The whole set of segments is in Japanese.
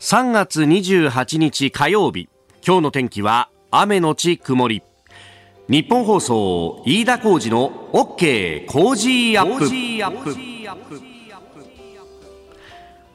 3月28日火曜日。今日の天気は雨のち曇り。日本放送飯田浩二の OK 工事アップ。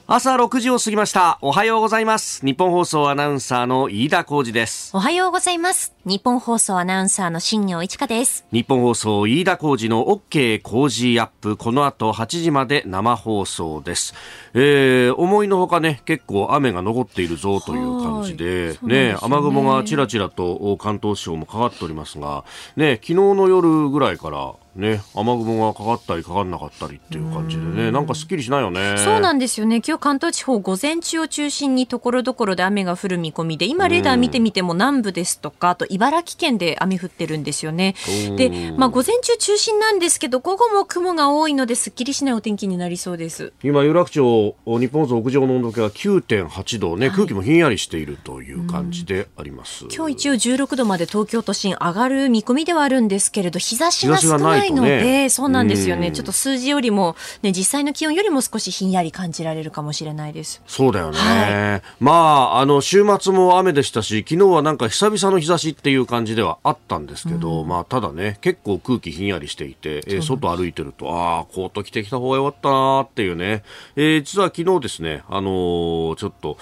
朝6時を過ぎました。おはようございます。日本放送アナウンサーの飯田浩二です。おはようございます日本放送アナウンサーの新業一華です。日本放送飯田浩二の OK 工事アップ。この後8時まで生放送です、えー、思いのほかね結構雨が残っているぞという感じで。ね、ね、雨雲がちらちらと関東地方もかかっておりますが。ね昨日の夜ぐらいからね、雨雲がかかったりかかんなかったりっていう感じでね、なんかすっきりしないよね。そうなんですよね。今日関東地方午前中を中心にところどころで雨が降る見込みで、今レーダー見てみても南部ですとか、あと茨城県で雨降ってるんですよね。で、まあ午前中中心なんですけど、午後も雲が多いのですっきりしないお天気になりそうです。今、有楽町、日本放屋上の温度計は9.8度ね、はい、空気もひんやりしているという感じであります。今日一応16度まで東京都心上がる見込みではあるんですけれど、日差しが少ないので、ね、そうなんですよね、ちょっと数字よりも、ね、実際の気温よりも少しひんやり感じられるかもしれないです。そうだよね、はい、まあ、あの週末も雨でしたし、昨日はなんか久々の日差しっていう感じではあったんですけど、うん、まあ、ただね、結構空気ひんやりしていて、えー、外歩いてると、ああ、コート着てきた方がよかったなっていうね、えー、実は昨日ですね、あのー、ちょっと、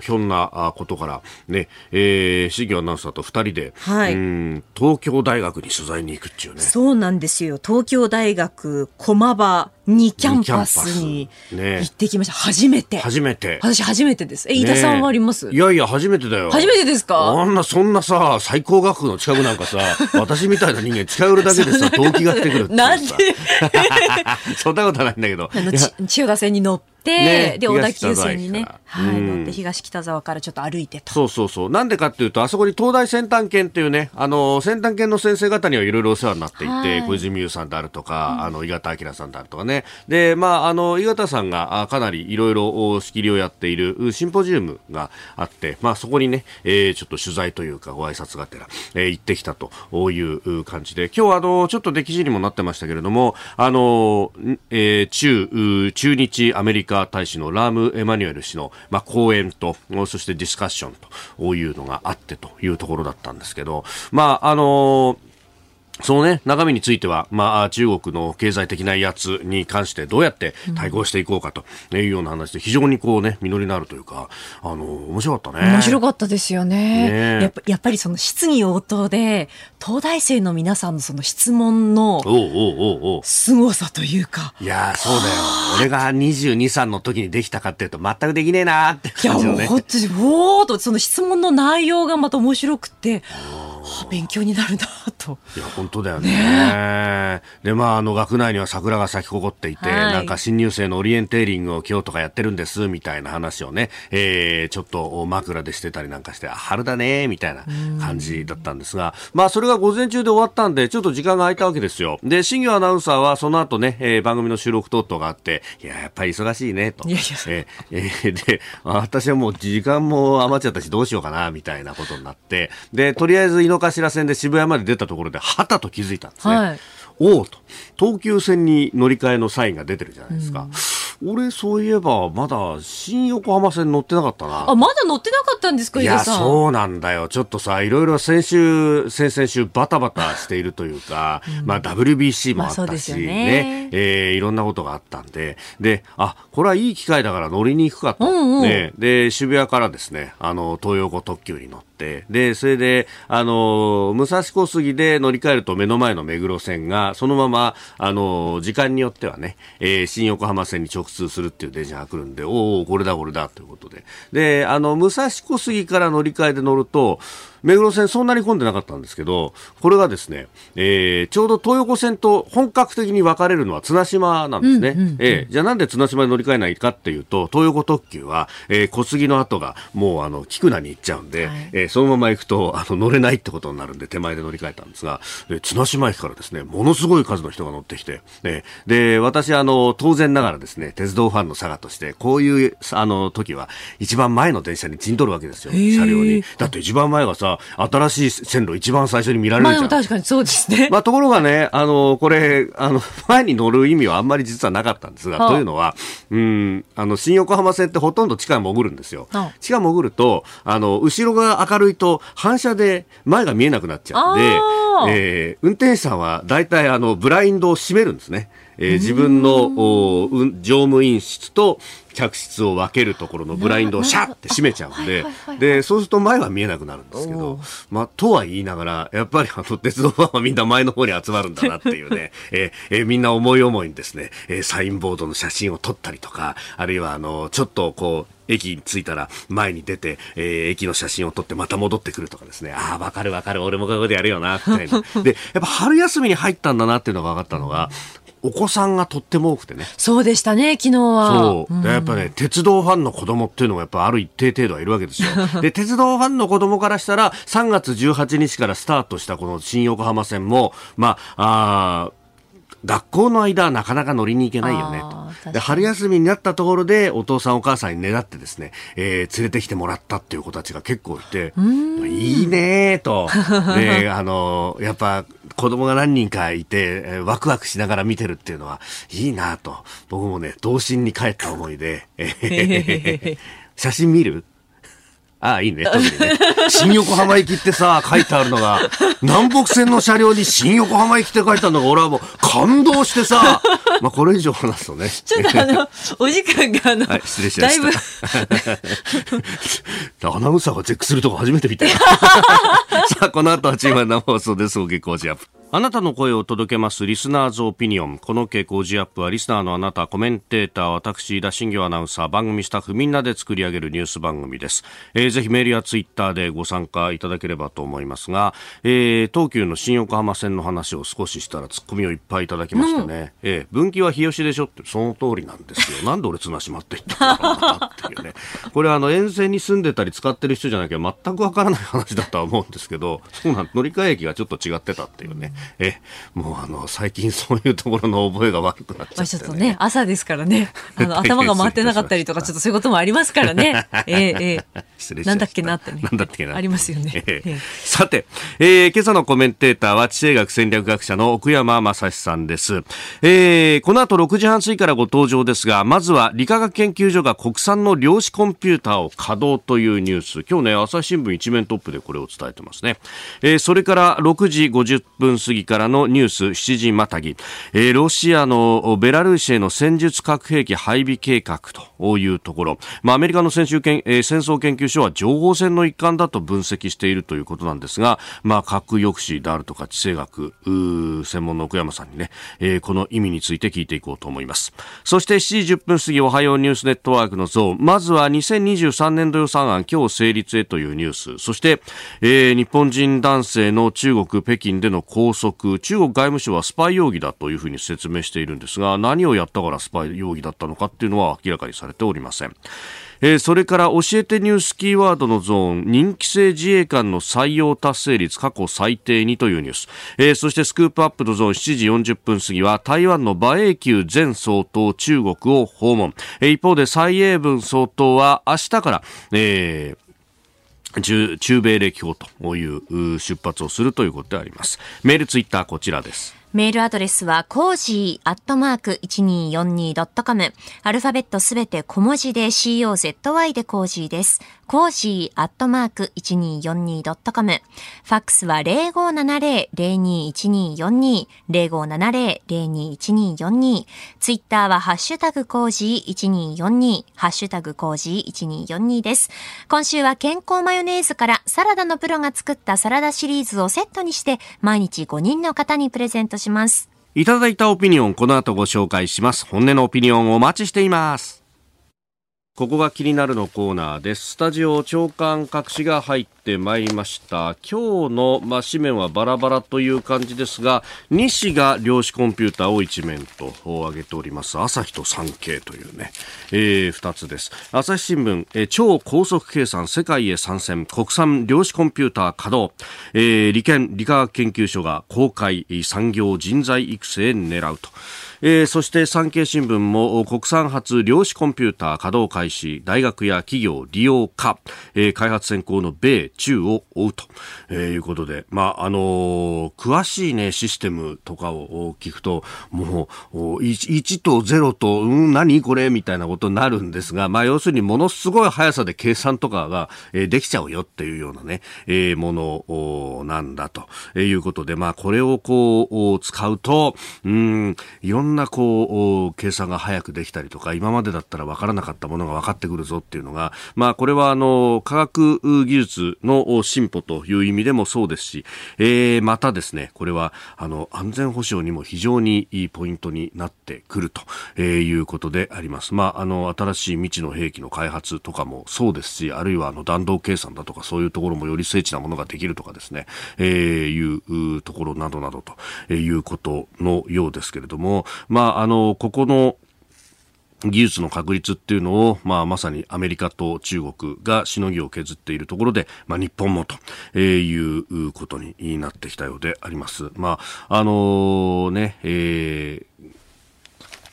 ひょんなことから、ね、えー、市議アナウンサーと二人で、はい、うん東京大学に取材に行くっていうね。そうなんですよ。東京大学駒場にキャンパスに行ってきました。ね、初めて。初めて。私初めてです。え、飯田さんはあります、いやいや、初めてだよ。初めてですか？あんな、そんなさ、最高学府の近くなんかさ、私みたいな人間近寄るだけでさ、動機がってくるなんで？そんなことないんだけど。あの、千代田線に乗って、ね、で、小田急線にね、はい、乗って東北沢からちょっと歩いてと。そうそうそう。なんでかっていうと、あそこに東大先端研っていうね、あの、先端研の先生方にはいろいろお世話になっていて、はい、小泉優さんであるとか、うん、あの、井形明さんであるとかね。で、まあ、あの、井形さんがあかなりいろいろ仕切りをやっているシンポジウムがあって、まあ、そこにね、えー、ちょっと取材というか、ご挨拶がてら、えー、行ってきたという感じで、今日はあの、ちょっと出記事にもなってましたけれども、あの、えー、中、中日アメリカ大使のラーム・エマニュエル氏の、まあ、講演と、そしてディスカッションというのがあってというところだったんですけど、まあ、あのーそのね、中身については、まあ、中国の経済的なやつに関してどうやって対抗していこうかというような話で、非常にこうね、実りのあるというか、あの、面白かったね。面白かったですよね。ねやっぱやっぱりその質疑応答で、東大生の皆さんのその質問の、凄さというか。いや、そうだよ。俺が22、3の時にできたかっていうと、全くできねえなって感じのね。いや、もう本当に、おーと、その質問の内容がまた面白くて、はあ、勉強になるなと。いや、本当だよね。ねで、まあ、あの、学内には桜が咲き誇っていて、はい、なんか新入生のオリエンテーリングを今日とかやってるんです、みたいな話をね、えー、ちょっと枕でしてたりなんかして、春だね、みたいな感じだったんですが、まあ、それが午前中で終わったんで、ちょっと時間が空いたわけですよ。で、新業アナウンサーはその後ね、えー、番組の収録等々があって、いや、やっぱり忙しいね、と。いやいやえー、えー、で、私はもう時間も余っちゃったし、どうしようかな、みたいなことになって、で、とりあえず井の頭線で渋谷まで出たところで、はたと気づいたんですね。はい、おおと。東急線に乗り換えのサインが出てるじゃないですか。うん、俺、そういえば、まだ新横浜線乗ってなかったな。あ、まだ乗ってなかったんですか、いや、そうなんだよ。ちょっとさ、いろいろ先週、先々週バタバタしているというか、うん、まあ WBC もあったし、まあ、ねね、えー、いろんなことがあったんで、で、あ、これはいい機会だから乗りに行くかと。うんうん、ね、で、渋谷からですね、あの、東横特急に乗って、で、それで、あの、武蔵小杉で乗り換えると目の前の目黒線が、そのまま、あの、時間によってはね、えー、新横浜線に直通するっていう電車が来るんで、おお、これだ、これだ、ということで。で、あの、武蔵小杉から乗り換えで乗ると、目黒線そんなに混んでなかったんですけど、これがですね、えー、ちょうど東横線と本格的に分かれるのは綱島なんですね。うんうんうん、えー、じゃあなんで綱島に乗り換えないかっていうと、東横特急は、えー、小杉の後がもうあの、菊名に行っちゃうんで、はい、えー、そのまま行くと、あの、乗れないってことになるんで、手前で乗り換えたんですが、えー、綱島駅からですね、ものすごい数の人が乗ってきて、えー、で、私あの、当然ながらですね、鉄道ファンの佐賀として、こういう、あの、時は、一番前の電車に陣取るわけですよ、車両に。だって一番前がさ、ら、新しい線路一番最初に見られるじゃん。まあ、確かにそうですね。まあ、ところがね、あの、これ、あの、前に乗る意味はあんまり実はなかったんですが、はあ、というのは、うん、あの、新横浜線ってほとんど地下に潜るんですよ。はあ、地下潜ると、あの、後ろが明るいと反射で前が見えなくなっちゃうんで、えー、運転手さんは大体あの、ブラインドを閉めるんですね。えー、自分の乗務員室と客室を分けるところのブラインドをシャッて閉めちゃうんで、で、そうすると前は見えなくなるんですけど、まあ、とは言いながら、やっぱりあの、鉄道ファンはみんな前の方に集まるんだなっていうね、えー、えー、みんな思い思いにですね、えー、サインボードの写真を撮ったりとか、あるいはあの、ちょっとこう、駅に着いたら前に出て、えー、駅の写真を撮ってまた戻ってくるとかですね。ああ、わかるわかる。俺もここでやるよな、みたいな。で、やっぱ春休みに入ったんだなっていうのが分かったのが、お子さんがとっても多くてね。そうでしたね、昨日は。そう。うん、やっぱね、鉄道ファンの子供っていうのがやっぱある一定程度はいるわけですよ。で、鉄道ファンの子供からしたら、3月18日からスタートしたこの新横浜線も、まあ、あ学校の間はなかなか乗りに行けないよねと。で春休みになったところでお父さんお母さんにねだってですね、えー、連れてきてもらったっていう子たちが結構いて、いいねと。で、あの、やっぱ子供が何人かいて、えー、ワクワクしながら見てるっていうのは、いいなと。僕もね、童心に帰った思いで、えー、写真見る？ああ、いいね。特にね。新横浜行きってさ、書いてあるのが、南北線の車両に新横浜行きって書いてあるのが、俺はもう感動してさ、まあこれ以上話すとね。ちょっとあの、お時間があの、はい、失礼しました。だいぶ。アナウンサーがチェックするとこ初めて見たさあ、この後はチーム生放送です。おげこじアップ。あなたの声を届けますリスナーズオピニオン。この傾向ジアップはリスナーのあなた、コメンテーター、私、田新業アナウンサー、番組スタッフみんなで作り上げるニュース番組です。えー、ぜひメールやツイッターでご参加いただければと思いますが、えー、東急の新横浜線の話を少ししたらツッコミをいっぱいいただきましてね、うん、えー、分岐は日吉でしょってその通りなんですよ。なんで俺綱島って言ったんだろうなっていうね。これあの沿線に住んでたり使ってる人じゃなきゃ全くわからない話だとは思うんですけど、そうなん乗り換え駅がちょっと違ってたっていうね。えもうあの最近そういうところの覚えが悪くなっちゃって、ね、まあ、ちょっとね朝ですからね。あの頭が回ってなかったりとかちょっとそういうこともありますからね。えー、えー、失礼なんだっけなってね。なんだっけなありますよね、えー、さて、えー、今朝のコメンテーターは地政学戦略学者の奥山正史さんです、えー、この後6時半過ぎからご登場ですがまずは理化学研究所が国産の量子コンピューターを稼働というニュース。今日ね朝日新聞一面トップでこれを伝えてますね、えー、それから6時50分過ぎからのニュース7時またぎ、えー、ロシアのベラルーシへの戦術核兵器配備計画というところ、まあ、アメリカの戦争研,、えー、戦争研究所は情報戦の一環だと分析しているということなんですが、まあ、核抑止であるとか地政学専門の奥山さんにね、えー、この意味について聞いていこうと思います。そして7時10分過ぎおはようニュースネットワークのゾーン。まずは2023年度予算案今日成立へというニュース。そして、えー、日本人男性の中国北京での拘束中国外務省はスパイ容疑だというふうに説明しているんですが何をやったからスパイ容疑だったのかっていうのは明らかにされておりません。えー、それから教えてニュースキーワードのゾーン任期制自衛官の採用達成率過去最低にというニュース、えー、そしてスクープアップのゾーン7時40分過ぎは台湾の馬英九前総統中国を訪問、えー、一方で蔡英文総統は明日から、えー中米歴訪という出発をするということであります。メールツイッターこちらです。メールアドレスは、コージーアットマーク 1242.com。アルファベットすべて小文字で COZY でコージーです。コージーアットマーク 1242.com。ファックスは0570-021242。0570-021242。ツイッターはハッシュタグコージー1242。ハッシュタグコージー1242です。今週は健康マヨネーズからサラダのプロが作ったサラダシリーズをセットにして毎日5人の方にプレゼントします。いただいたオピニオン、この後ご紹介します。本音のオピニオンお待ちしています。ここが気になるのコーナーです。スタジオ長官隠しが入ってまいりました。今日の、まあ、紙面はバラバラという感じですが、西が量子コンピューターを一面と挙げております。朝日と産経というね、えー、二つです。朝日新聞、えー、超高速計算世界へ参戦、国産量子コンピューター稼働、えー、理研理化学研究所が公開、産業人材育成狙うと。えー、そして産経新聞も国産初量子コンピューター稼働開始大学や企業利用化、えー、開発先行の米宙を追うと、えー、いうことで、まあ、あのー、詳しいね、システムとかを聞くと、もう、1, 1と0と、うん、何これみたいなことになるんですが、まあ、要するにものすごい速さで計算とかが、えー、できちゃうよっていうようなね、えー、ものなんだということで、まあ、これをこう、使うと、うん、いろんなこう、計算が早くできたりとか、今までだったら分からなかったものが分かってくるぞっていうのが、まあ、これはあの、科学技術の進歩という意味でもそうですし、えー、またですね、これは、あの、安全保障にも非常にいいポイントになってくるということであります。まあ、あの、新しい未知の兵器の開発とかもそうですし、あるいはあの、弾道計算だとかそういうところもより精緻なものができるとかですね、えー、いうところなどなどということのようですけれども、まあ、あの、ここの、技術の確立っていうのを、まあ、まさにアメリカと中国がしのぎを削っているところで、まあ、日本もということになってきたようであります。まあ、あのー、ね、えー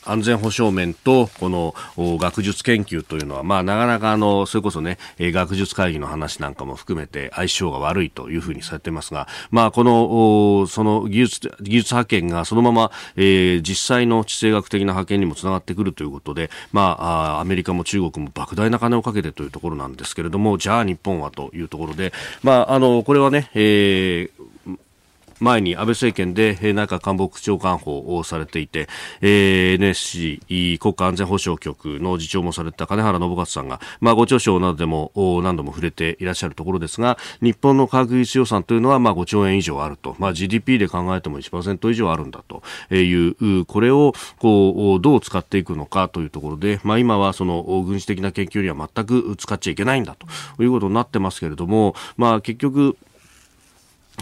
安全保障面とこの学術研究というのは、まあ、なかなかあのそれこそね学術会議の話なんかも含めて相性が悪いというふうにされていますが、まあ、このその技術技術派遣がそのまま、えー、実際の地政学的な派遣にもつながってくるということで、まあ、アメリカも中国も莫大な金をかけてというところなんですけれどもじゃあ日本はというところで、まあ、あのこれはね、えー前に安倍政権で内閣官房副長官補をされていて、えー、NSC 国家安全保障局の次長もされた金原信勝さんが、まあ、ご著書などでも何度も触れていらっしゃるところですが日本の科学技術予算というのはまあ5兆円以上あると、まあ、GDP で考えても1%以上あるんだと。いうこれをこうどう使っていくのかというところで、まあ、今はその軍事的な研究には全く使っちゃいけないんだということになってますけれども、まあ、結局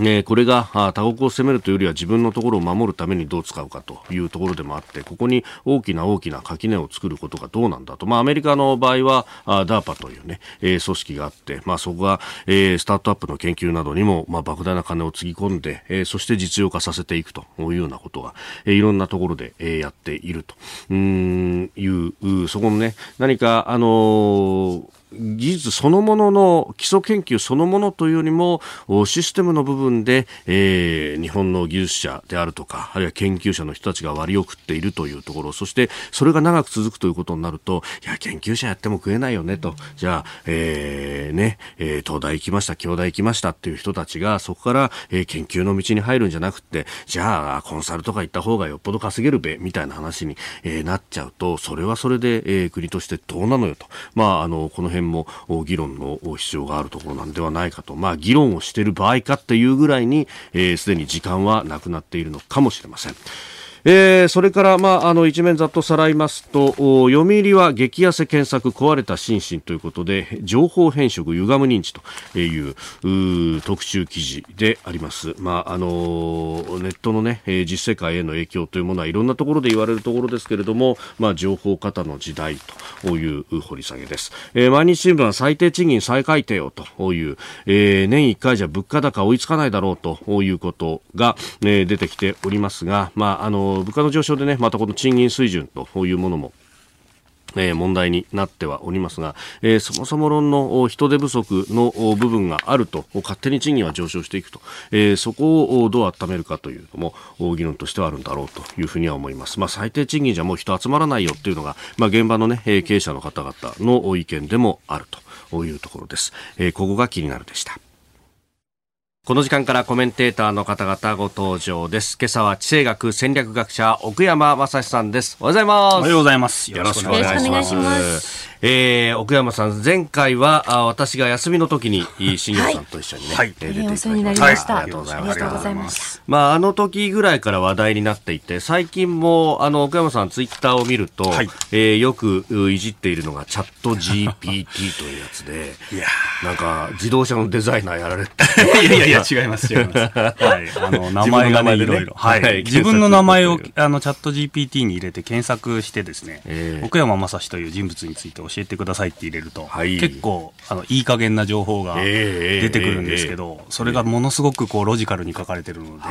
えー、これが他国を攻めるというよりは自分のところを守るためにどう使うかというところでもあってここに大きな大きな垣根を作ることがどうなんだと、まあ、アメリカの場合はあ DARPA というね、えー、組織があって、まあ、そこが、えー、スタートアップの研究などにも、まあ、莫大な金をつぎ込んで、えー、そして実用化させていくというようなことが、えー、いろんなところで、えー、やっていると。うんいうそこのね何かあのー技術そのものの基礎研究そのものというよりもシステムの部分で、えー、日本の技術者であるとかあるいは研究者の人たちが割を食っているというところそしてそれが長く続くということになるといや研究者やっても食えないよねと。じゃあ、えーねえー、東大行きました京大行きましたっていう人たちがそこから、えー、研究の道に入るんじゃなくてじゃあコンサルとか行った方がよっぽど稼げるべみたいな話に、えー、なっちゃうとそれはそれで、えー、国としてどうなのよと、まあ、あのこの辺も議論の必要があるところなんではないかと、まあ、議論をしている場合かっていうぐらいにすで、えー、に時間はなくなっているのかもしれません。えー、それから、まあ、あの一面ざっとさらいますと読売は激痩せ検索壊れた心身ということで情報変色歪む認知という特集記事であります、まあ、あのネットの、ね、実世界への影響というものはいろんなところで言われるところですけれども、まあ、情報過多の時代という掘り下げです、えー、毎日新聞は最低賃金再改定をという、えー、年1回じゃ物価高追いつかないだろうということが、え、出てきておりますが、まああの物価の上昇でね、またこの賃金水準というものもえー、問題になってはおりますが、えー、そもそも論の人手不足の部分があると勝手に賃金は上昇していくと、えー、そこをどう温めるかというのも議論としてはあるんだろうというふうには思います、まあ、最低賃金じゃもう人集まらないよっていうのが、まあ、現場の、ね、経営者の方々の意見でもあるというところです、えー、ここが気になるでした。この時間からコメンテーターの方々ご登場です。今朝は地政学戦略学者奥山正史さんです。おはようございます。おはようございます。よろしくお願いします。えー、奥山さん、前回はあ私が休みの時に 新業さんと一緒にね、はい、出ていただきました。ありがとうございます。まあ、あの時ぐらいから話題になっていて、最近も、あの、奥山さんツイッターを見ると、はい、えー、よくいじっているのがチャット GPT というやつで、いやなんか、自動車のデザイナーやられて。いやいやいや、違います、違います。はい。あの、名前がね、いろいろ。はい。自分の名前を、あの、チャット GPT に入れて検索してですね、えー、奥山正史という人物について教えてくださいって入れると、はい、結構あのいい加減な情報が出てくるんですけど、それがものすごくこうロジカルに書かれてるので、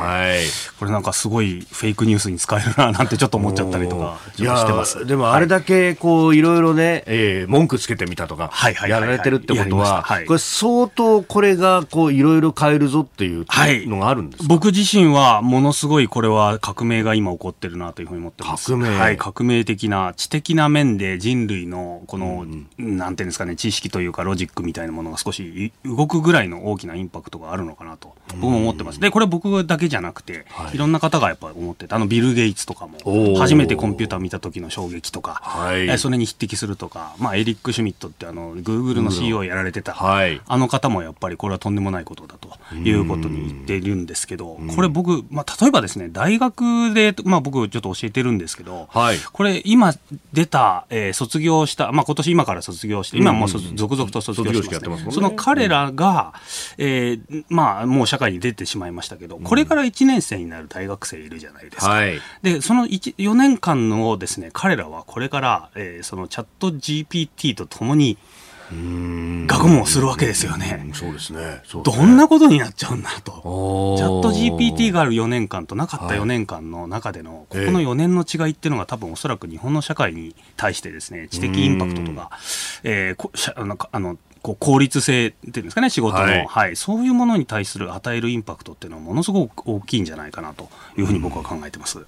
これなんかすごいフェイクニュースに使えるななんてちょっと思っちゃったりとかしてます。でもあれだけこういろいろね、えー、文句つけてみたとかやられてるってことは、これ相当これがこういろいろ変えるぞっていうのがあるんです僕自身はものすごいこれは革命が今起こってるなというふうに思ってます。革命。はい、革命的な知的な面で人類のこの、うん、なんていうんですかね知識というかロジックみたいなものが少し動くぐらいの大きなインパクトがあるのかなと僕も思ってます。でこれ僕だけじゃなくて、はい、いろんな方がやっぱり思っててあのビル・ゲイツとかも初めてコンピューター見た時の衝撃とか、はい、それに匹敵するとか、まあ、エリック・シュミットってあのグーグルの CEO をやられてた、はい、あの方もやっぱりこれはとんでもないことだということに言っているんですけど、これ僕、まあ、例えばですね大学で、まあ、僕ちょっと教えてるんですけど、はい、これ今出た、えー、卒業した、まあ、今年今から卒業して今もう続々と卒業してます,、ね。その彼らが、えー、まあもう社会に出てしまいましたけど、これから1年生になる大学生いるじゃないですか。はい、でその4年間のですね彼らはこれから、えー、そのチャット GPT とともに学問をするわけですよね。そうですね。どんなことになっちゃうんだと。チャット GPT がある4年間となかった4年間の中での、ここの4年の違いっていうのが多分おそらく日本の社会に対してですね、知的インパクトとか、えー、あの、あのこう効率性っていうんですかね仕事の、はい、はい、そういうものに対する与えるインパクトっていうのはものすごく大きいんじゃないかなというふうに僕は考えてます。はい、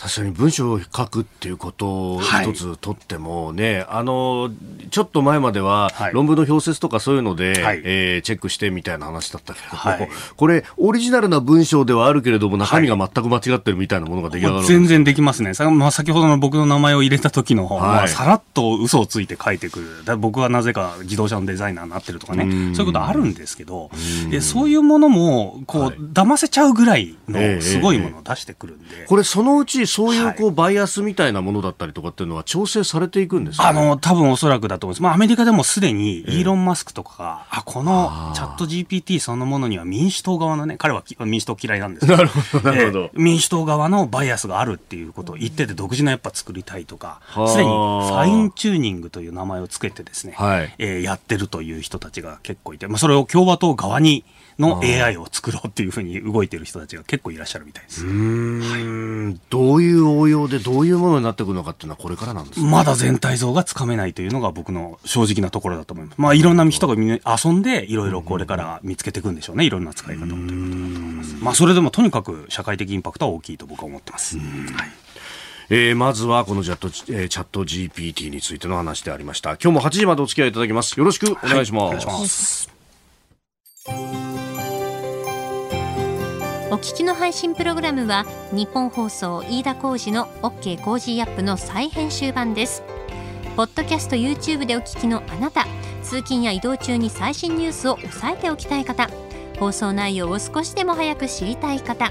確かに文章を書くっていうことを一つとってもね、はい、あのちょっと前までは論文の表説とかそういうので、はい、えー、チェックしてみたいな話だったけどはい、これオリジナルな文章ではあるけれども中身が全く間違ってるみたいなものが出来上がる、全然できますね。さまあ、先ほどの僕の名前を入れた時の方は、さらっと嘘をついて書いてくる。だ僕はなぜか自動車のデザイナーになってるとかね、そういうことあるんですけど、でそういうものも、こう、はい、騙せちゃうぐらいのすごいものを出してくるんで。えーえー、これ、そのうちそういうこう、バイアスみたいなものだったりとかっていうのは調整されていくんですか、ね、あの、多分おそらくだと思います。まあ、アメリカでもすでにイーロン・マスクとかが、えー、あ、このチャット GPT そのものには民主党側のね、彼は民主党嫌いなんですけど、なるほど、なるほど、民主党側のバイアスがあるっていうことを言ってて、独自のやっぱ作りたいとか、すでにファインチューニングという名前をつけてですね、はい、えー、やってるという人たちが結構いて、まあ、それを共和党側にの AI を作ろうっていうふうに動いてる人たちが結構いらっしゃるみたいです。はい、どういう応用でどういうものになってくるのかっていうのはこれからなんです、まだ全体像がつかめないというのが僕の正直なところだと思います。まあいろんな人が遊んでいろいろこれから見つけていくんでしょうね。いろんな使い方をということだと思います。まあそれでもとにかく社会的インパクトは大きいと僕は思ってます。はいえー、まずはこのチャット,、えー、チャット GPT についての話でありました。今日も8時までお付き合いいただきます。よろしくお願いします、はい、お願いします。お聞きの配信プログラムはニッポン放送飯田浩司の OK コージーアップの再編集版です。ポッドキャスト YouTube でお聞きのあなた通勤や移動中に最新ニュースを押さえておきたい方放送内容を少しでも早く知りたい方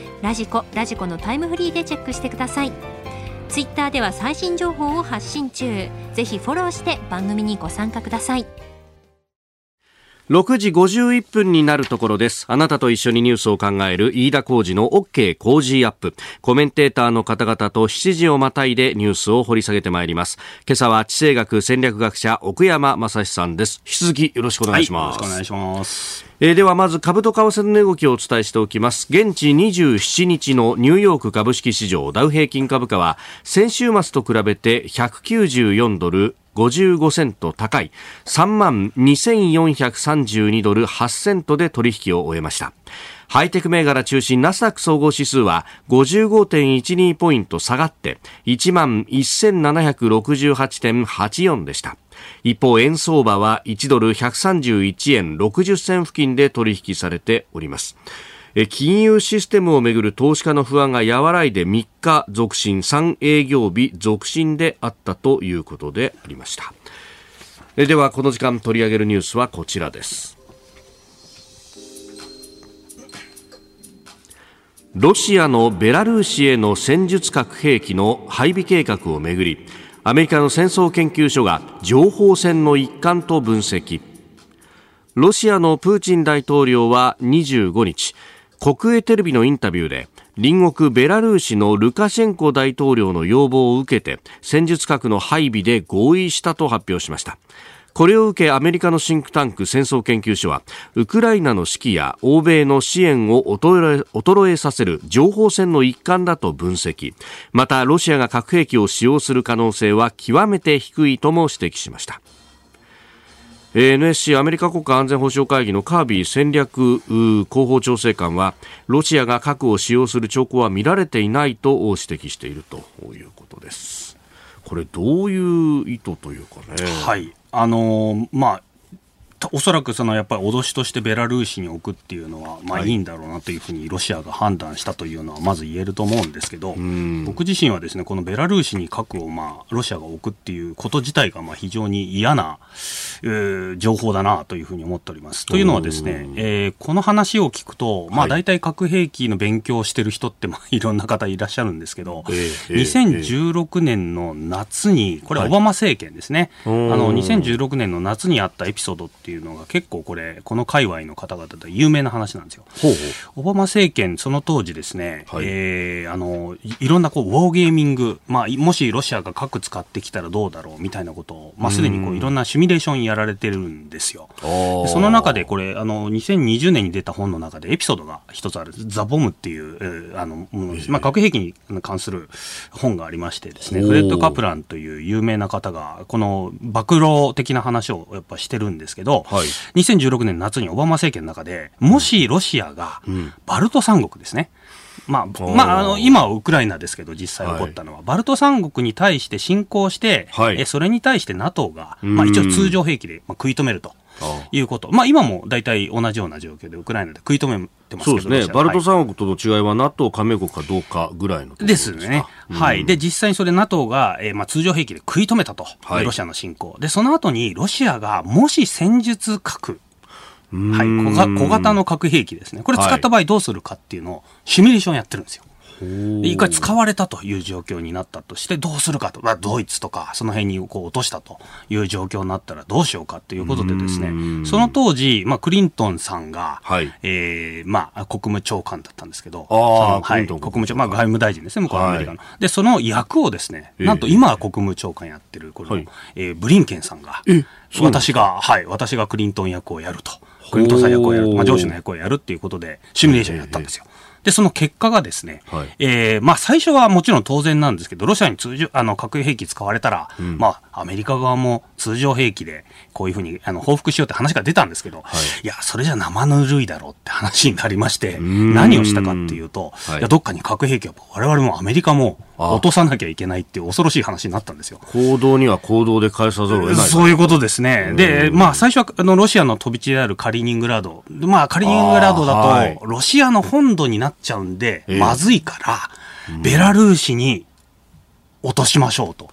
ラジコラジコのタイムフリーでチェックしてください。ツイッターでは最新情報を発信中。ぜひフォローして番組にご参加ください。6時51分になるところです。あなたと一緒にニュースを考える飯田浩二の OK 工事アップ。コメンテーターの方々と7時をまたいでニュースを掘り下げてまいります。今朝は地政学戦略学者奥山正史さんです。引き続きよろしくお願いします。はい、よろしくお願いします。えー、ではまず株と為替の値動きをお伝えしておきます現地27日のニューヨーク株式市場ダウ平均株価は先週末と比べて194ドル55セント高い3万2432ドル8セントで取引を終えました。ハイテク銘柄中心ナスダック総合指数は55.12ポイント下がって1万1768.84でした。一方円相場は1ドル131円60銭付近で取引されております。金融システムをめぐる投資家の不安が和らいで3日続伸3営業日続伸であったということでありました。ではこの時間取り上げるニュースはこちらです。ロシアのベラルーシへの戦術核兵器の配備計画をめぐりアメリカの戦争研究所が情報戦の一環と分析。ロシアのプーチン大統領は25日国営テレビのインタビューで隣国ベラルーシのルカシェンコ大統領の要望を受けて戦術核の配備で合意したと発表しました。これを受けアメリカのシンクタンク戦争研究所はウクライナの指揮や欧米の支援を衰え衰えさせる情報戦の一環だと分析。またロシアが核兵器を使用する可能性は極めて低いとも指摘しました。NSC アメリカ国家安全保障会議のカービー戦略広報調整官はロシアが核を使用する兆候は見られていないと指摘しているということです。これどういう意図というかね。はい。あの、まあおそらくそのやっぱり脅しとしてベラルーシに置くっていうのは、まあい。いんだろうなというふうにロシアが判断したというのはまず言えると思うんですけど、僕自身はですね、このベラルーシに核をまあロシアが置くっていうこと自体がまあ非常に嫌な、えー、情報だなというふうに思っております。というのはですね、えー、この話を聞くと、まあ大体核兵器の勉強をしてる人ってまあ いろんな方いらっしゃるんですけど、えー、2016年の夏に、これオバマ政権ですね、はい、あの2016年の夏にあったエピソードっていうっていうのが結構これ、この界隈の方々で有名な話なんですよ。ほうほう。オバマ政権、その当時ですね、はい、えー、あの、いろんなこう、ウォーゲーミング、まあ、もしロシアが核使ってきたらどうだろうみたいなことを、まあ、すでにこう、いろんなシミュレーションやられてるんですよ。その中でこれ、あの、2020年に出た本の中でエピソードが一つある、ザ・ボムっていう、えー、あの、まあ、核兵器に関する本がありましてですね、フレッド・カプランという有名な方が、この暴露的な話をやっぱしてるんですけど、はい、2016年夏にオバマ政権の中で、もしロシアがバルト三国ですね、まあ、まあ、あの、今はウクライナですけど、実際起こったのは、はい、バルト三国に対して侵攻して、はい、えそれに対して NATO が、まあ一応通常兵器で、まあ、食い止めると。いうこと。まあ今も大体同じような状況でウクライナで食い止めてますけどそうですね。バルト三国との違いは NATO 加盟国かどうかぐらいのですね。はい。で、実際にそれ NATO が、えー、まあ通常兵器で食い止めたと。はい、ロシアの侵攻。で、その後にロシアがもし戦術核、はい、小小型の核兵器ですね。これ使った場合どうするかっていうのをシミュレーションやってるんですよ。一回使われたという状況になったとして、どうするかと、まあ、ドイツとか、その辺にこう落としたという状況になったらどうしようかということでですね、その当時、まあ、クリントンさんが、はい、えー、まあ、国務長官だったんですけど、はい、国務長、まあ、外務大臣ですね、向こうアメリカの。はい、で、その役をですね、なんと今は国務長官やってる、この、はい、えー、ブリンケンさんが、私が、はい、私がクリントン役をやると。クリントンさん役をやる、まあ、上司の役をやるっていうことで、シミュレーションやったんですよ。で、その結果がですね、はい、えー、まあ最初はもちろん当然なんですけど、ロシアに通常、あの、核兵器使われたら、うん、まあアメリカ側も通常兵器でこういうふうにあの報復しようって話が出たんですけど、はい、いや、それじゃ生ぬるいだろうって話になりまして、何をしたかっていうと、はい、いや、どっかに核兵器を我々もアメリカも落とさなきゃいけないっていう恐ろしい話になったんですよ。行動には行動で返さざるを得ない。そういうことですね。で、まあ最初はあのロシアの飛び地であるカリーニングラード。まあカリーニングラードだと、ロシアの本土になっちゃうんで、まずいから、ベラルーシに落としましょうと。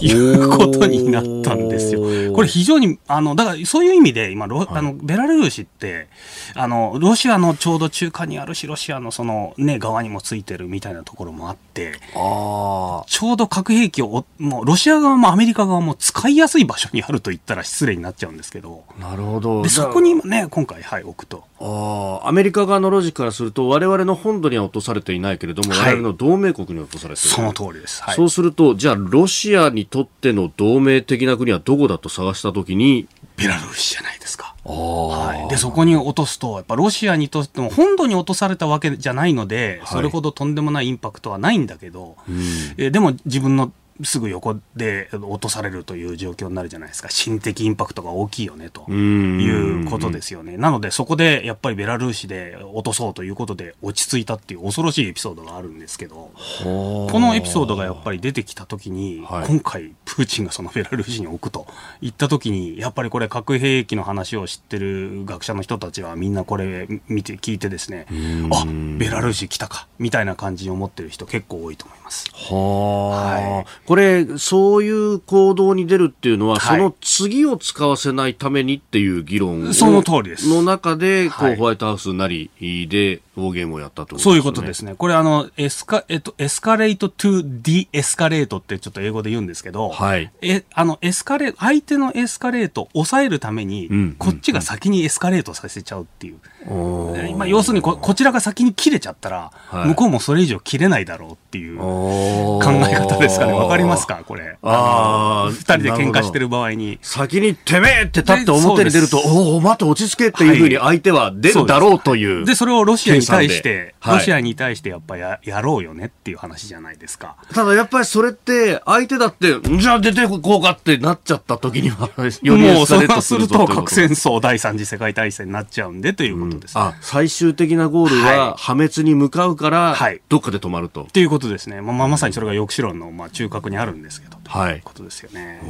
いうことになったんですよ。これ非常に、あの、だからそういう意味で今、ロあの、ベラルーシって、あの、ロシアのちょうど中間にあるし、ロシアのそのね、側にもついてるみたいなところもあって、ちょうど核兵器を、もうロシア側もアメリカ側も使いやすい場所にあると言ったら失礼になっちゃうんですけど。なるほど。で、そこにね、今回、はい、置くと。あアメリカ側のロジックからすると、我々の本土には落とされていないけれども、はい、我々の同盟国に落とされている。その通りです。はい、そうすると、じゃあ、ロシアにとっての同盟的な国はどこだと探したときに、ベラルーシじゃないですか。はい、でそこに落とすと、やっぱロシアにとっても本土に落とされたわけじゃないので、それほどとんでもないインパクトはないんだけど、はい、えでも自分のすぐ横で落とされるという状況になるじゃないですか、心的インパクトが大きいよねということですよね。なので、そこでやっぱりベラルーシで落とそうということで落ち着いたっていう恐ろしいエピソードがあるんですけど、このエピソードがやっぱり出てきたときに、はい、今回、プーチンがそのベラルーシに置くと言ったときに、やっぱりこれ、核兵器の話を知ってる学者の人たちはみんなこれ見て、聞いてですね、あベラルーシ来たか、みたいな感じに思ってる人結構多いと思います。は、はい、これ、そういう行動に出るっていうのは、はい、その次を使わせないためにっていう議論その通りです。の中で、こう、ホワイトハウスなりで、ウォーゲームをやったと、ね、そういうことですね。これあの、エスカ、えっと、エスカレートトゥディエスカレートってちょっと英語で言うんですけど、はい。え、あの、エスカレート、相手のエスカレートを抑えるために、うん、こっちが先にエスカレートさせちゃうっていう。うん、まあ、要するにこ、こちらが先に切れちゃったら、はい、向こうもそれ以上切れないだろうっていう考え方ですかね。わかりますか？これ。ああ。二人で喧嘩してる場合に。先にてめえって立って表に出ると、おお、待って落ち着けっていうふうに相手は出るだろうという。で、それをロシアに対して、ロシアに対してやっぱややろうよねっていう話じゃないですか。ただやっぱりそれって相手だってじゃあ出てこうかってなっちゃった時にはもうそうすると核戦争第三次世界大戦になっちゃうんでということです、ねうん、あ最終的なゴールは破滅に向かうから、はい、どっかで止まると。っていうことですね。まあ、まさにそれが抑止論のまあ中核にあるんですけど。はい。ことですよね。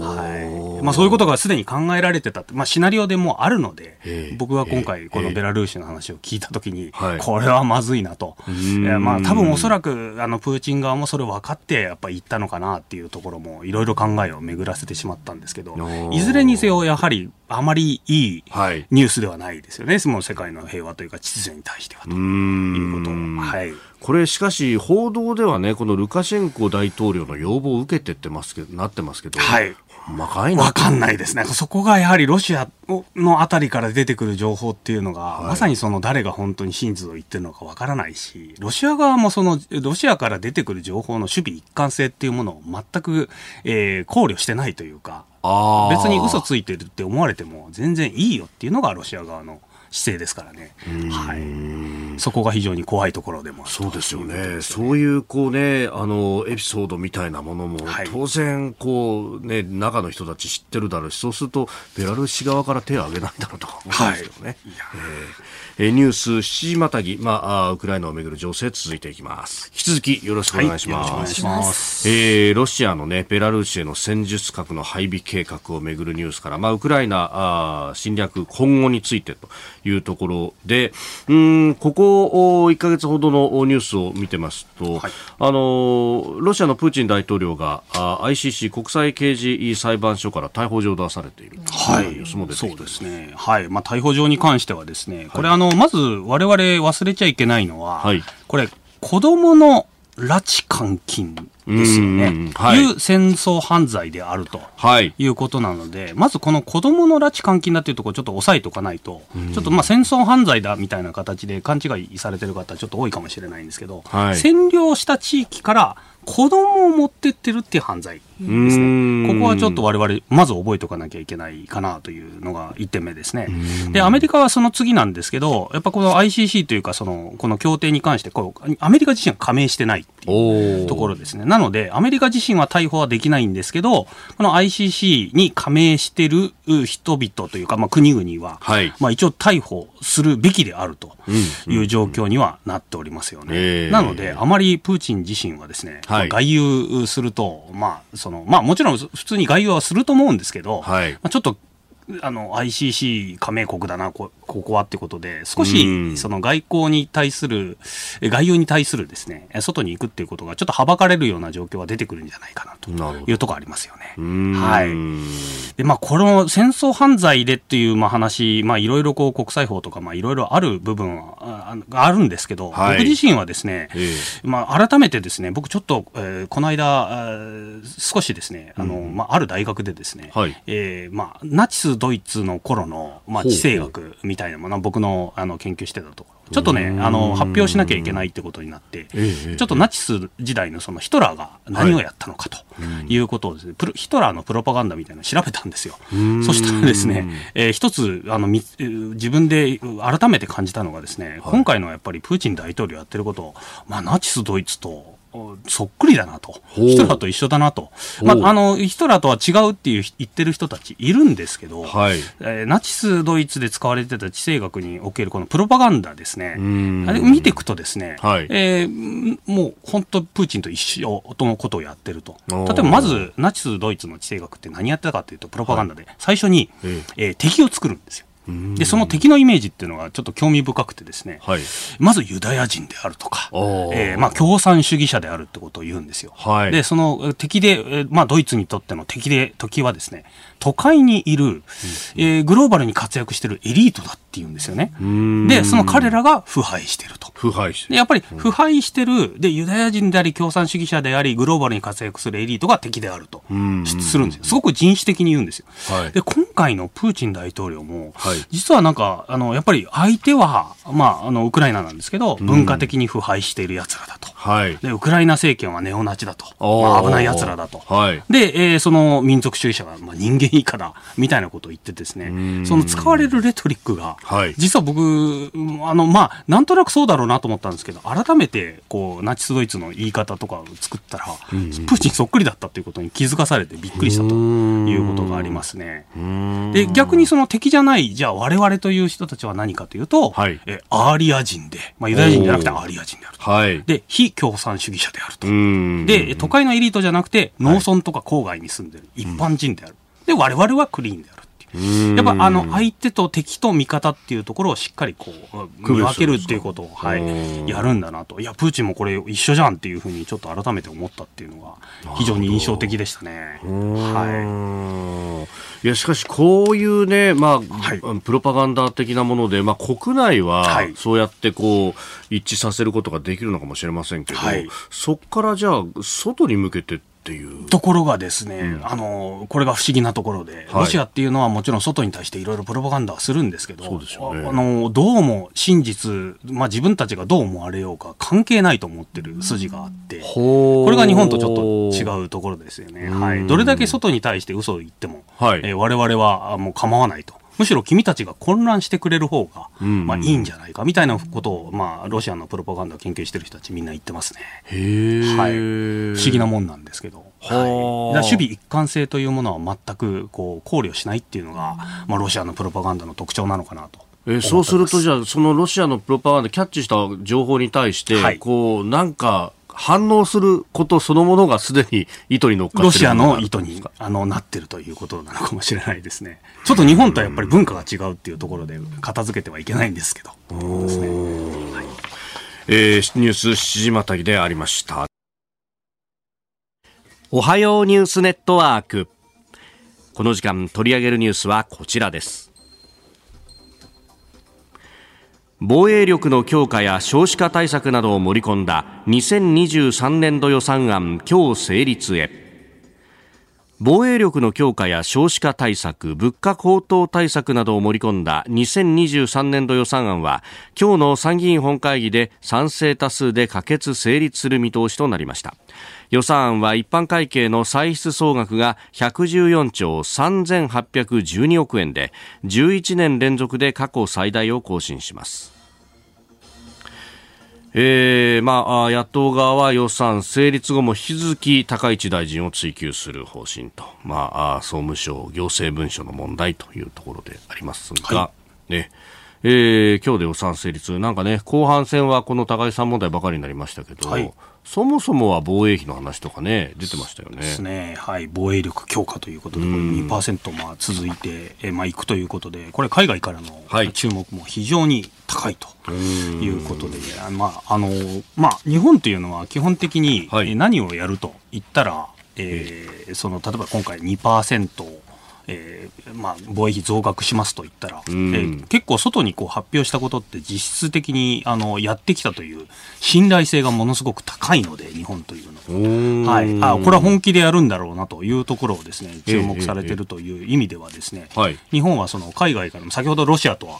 はい。まあそういうことがすでに考えられてたまあシナリオでもあるので、僕は今回このベラルーシの話を聞いたときに、これはまずいなと。まあ多分おそらくあのプーチン側もそれ分かってやっぱり言ったのかなっていうところもいろいろ考えを巡らせてしまったんですけど、いずれにせよやはりあまりいいニュースではないですよね。その世界の平和というか秩序に対してはと。いうことはい。これしかし報道ではねこのルカシェンコ大統領の要望を受けてってますけどなってますけど、はい、かいわかんないですね。そこがやはりロシアのあたりから出てくる情報っていうのが、はい、まさにその誰が本当に真実を言ってるのかわからないし、ロシア側もその、ロシアから出てくる情報の守備一貫性っていうものを全く、えー、考慮してないというか、別に嘘ついてるって思われても全然いいよっていうのがロシア側の姿勢ですからね。はい。そこが非常に怖いところでもそうですよね。ねそういうこうね、あの、エピソードみたいなものも、当然、こうね、中の人たち知ってるだろうし、そうすると、ベラルーシ側から手を挙げないだろうと思うんですけどね。はい、えー、ニュース7時またぎ、まあ、ウクライナをめぐる情勢続いていきます。引き続きよろしくお願いします。はい、します。えー、ロシアのね、ベラルーシへの戦術核の配備計画をめぐるニュースから、まあ、ウクライナあ侵略今後についてというところで、うん、ここ1か月ほどのニュースを見てますと、はい、あのロシアのプーチン大統領があ ICC 国際刑事裁判所から逮捕状を出されているはい、そうですね。はい、まあ逮捕状に関してはですね、これ、はい、あのまず我々忘れちゃいけないのは、はい、これ子供の拉致監禁ですよね、はい、いう戦争犯罪であると、はい、いうことなので、まずこの子どもの拉致監禁だっていうところちょっと押さえておかないと、ちょっとまあ戦争犯罪だみたいな形で勘違いされてる方ちょっと多いかもしれないんですけど、はい、占領した地域から子供を持ってってるっていう犯罪ですね。ここはちょっと我々、まず覚えておかなきゃいけないかなというのが1点目ですね。で、アメリカはその次なんですけど、やっぱこの ICC というか、その、この協定に関して、こう、アメリカ自身は加盟してないっていうところですね。なので、アメリカ自身は逮捕はできないんですけど、この ICC に加盟してる人々というか、まあ国々は、はい、まあ一応逮捕するべきであるという状況にはなっておりますよね。なので、あまりプーチン自身はですね、はい、外遊すると、まあ、その、まあもちろん普通に外遊はすると思うんですけど、はい、まあ、ちょっとあの ICC 加盟国だなこ、ここはってことで、少しその外交に対する、外遊に対するですね、外に行くっていうことがちょっとはばかれるような状況は出てくるんじゃないかなというところありますよね。はい。で、まあ、この戦争犯罪でっていうまあ話、まあ、いろいろこう国際法とか、まあ、いろいろある部分はあるんですけど、はい、僕自身はですね、えー、まあ、改めてですね、僕ちょっと、えー、この間、少しですね、あの、まあ、ある大学でですね、はい、えー、まあ、ナチスドイツの頃の、まあ、地政学みたいなものは僕のあの研究してたところ。ちょっとね、あの、発表しなきゃいけないってことになって、ちょっとナチス時代のそのヒトラーが何をやったのかということをですね、ヒトラーのプロパガンダみたいなのを調べたんですよ。そしたらですね、えー、一つ、あの、自分で改めて感じたのがですね、今回のやっぱりプーチン大統領やってることを、まあ、ナチスドイツとそっくりだなと。ヒトラーと一緒だなと。まあ、あの、ヒトラーとは違うっていう言ってる人たちいるんですけど、はい、えー、ナチスドイツで使われてた地政学におけるこのプロパガンダですね。あれ見ていくとですね、はい、えー、もう本当プーチンと一緒とのことをやってると。例えばまず、ナチスドイツの地政学って何やってたかというと、プロパガンダで、最初に、はい、えー、敵を作るんですよ。でその敵のイメージっていうのがちょっと興味深くてですね、はい、まずユダヤ人であるとか、えーまあ、共産主義者であるってことを言うんですよ。はい、でその敵で、まあ、ドイツにとっての敵で時はですね都会にいる、うん、えー、グローバルに活躍しているエリートだっていうんですよね。でその彼らが腐敗していると。腐敗してるやっぱり腐敗してるでユダヤ人であり共産主義者でありグローバルに活躍するエリートが敵であるとするんですよ。すごく人種的に言うんですよ。はい、で今回のプーチン大統領も、はい、実はなんかあのやっぱり相手は、まあ、あのウクライナなんですけど文化的に腐敗している奴らだと。はい、でウクライナ政権はネオナチだと、まあ、危ない奴らだと、はい、で、えー、その民族主義者が、まあ、人間以下だ。みたいなことを言ってですね。その使われるレトリックが、はい、実は僕あの、まあ、なんとなくそうだろうなと思ったんですけど改めてこうナチス・ドイツの言い方とかを作ったら、プーチンそっくりだったということに気づかされてびっくりしたということがありますね。で逆にその敵じゃないじゃあ我々という人たちは何かというと、はい、えアーリア人で、まあ、ユダヤ人じゃなくてアーリア人であると。はい、で非共産主義者であると。で都会のエリートじゃなくて農村とか郊外に住んでる一般人である。で我々はクリーンである。やっぱあの相手と敵と味方っていうところをしっかりこう見分けるっていうことを、はい、やるんだなと。いやプーチンもこれ一緒じゃんっていうふうにちょっと改めて思ったっていうのが非常に印象的でしたね。はい、いやしかしこういうね、まあ、はい、プロパガンダ的なもので、まあ、国内はそうやってこう一致させることができるのかもしれませんけど、はい、そこからじゃあ外に向けてっていう。ところがですね、うん、あのこれが不思議なところで、はい、ロシアっていうのはもちろん外に対していろいろプロパガンダはするんですけど、ね、あのどうも真実、まあ、自分たちがどう思われようか関係ないと思ってる筋があって、これが日本とちょっと違うところですよね。はい、どれだけ外に対して嘘を言っても、はい、えー、我々はもう構わないと。むしろ君たちが混乱してくれる方が、まあ、いいんじゃないかみたいなことを、まあ、ロシアのプロパガンダを研究してる人たちみんな言ってますね。はい、不思議なもんなんですけど。はい、守備一貫性というものは全くこう考慮しないっていうのが、まあ、ロシアのプロパガンダの特徴なのかなと。えそうすると、じゃあ、そのロシアのプロパガンダ、キャッチした情報に対して、はい、こうなんか反応することそのものがすでに意図に乗っかってロシアの意図にあのなってるということなのかもしれないですね。ちょっと日本とはやっぱり文化が違うっていうところで片付けてはいけないんですけど。ですね。はい、えー、ニュース7時またぎでありました。おはようニュースネットワーク。この時間取り上げるニュースはこちらです。防衛力の強化や少子化対策などを盛り込んだ2023年度予算案今日成立へ。防衛力の強化や少子化対策物価高騰対策などを盛り込んだ2023年度予算案は今日の参議院本会議で賛成多数で可決成立する見通しとなりました。予算案は一般会計の歳出総額が114兆3812億円で11年連続で過去最大を更新します。えーまあ、野党側は予算成立後も引き続き高市大臣を追及する方針と、まあ、総務省行政文書の問題というところでありますが、はい、ね。えー、今日で予算成立、なんかね、後半戦はこの高市さん問題ばかりになりましたけど、はい、そもそもは防衛費の話とかね、出てましたよね。ですね。はい。防衛力強化ということで、これ2%まあ続いて、えまあいくということで、これ海外からの注目も非常に高いということで、はい、まあ、あの、まあ、日本というのは基本的に何をやると言ったら、はい、えー、その、例えば今回2%えーまあ、防衛費増額しますと言ったら、うん、えー、結構外にこう発表したことって実質的にあのやってきたという信頼性がものすごく高いので日本というのは、はい、あこれは本気でやるんだろうなというところをですね注目されているという意味ではですね、えーえー、日本はその海外からも先ほどロシアとは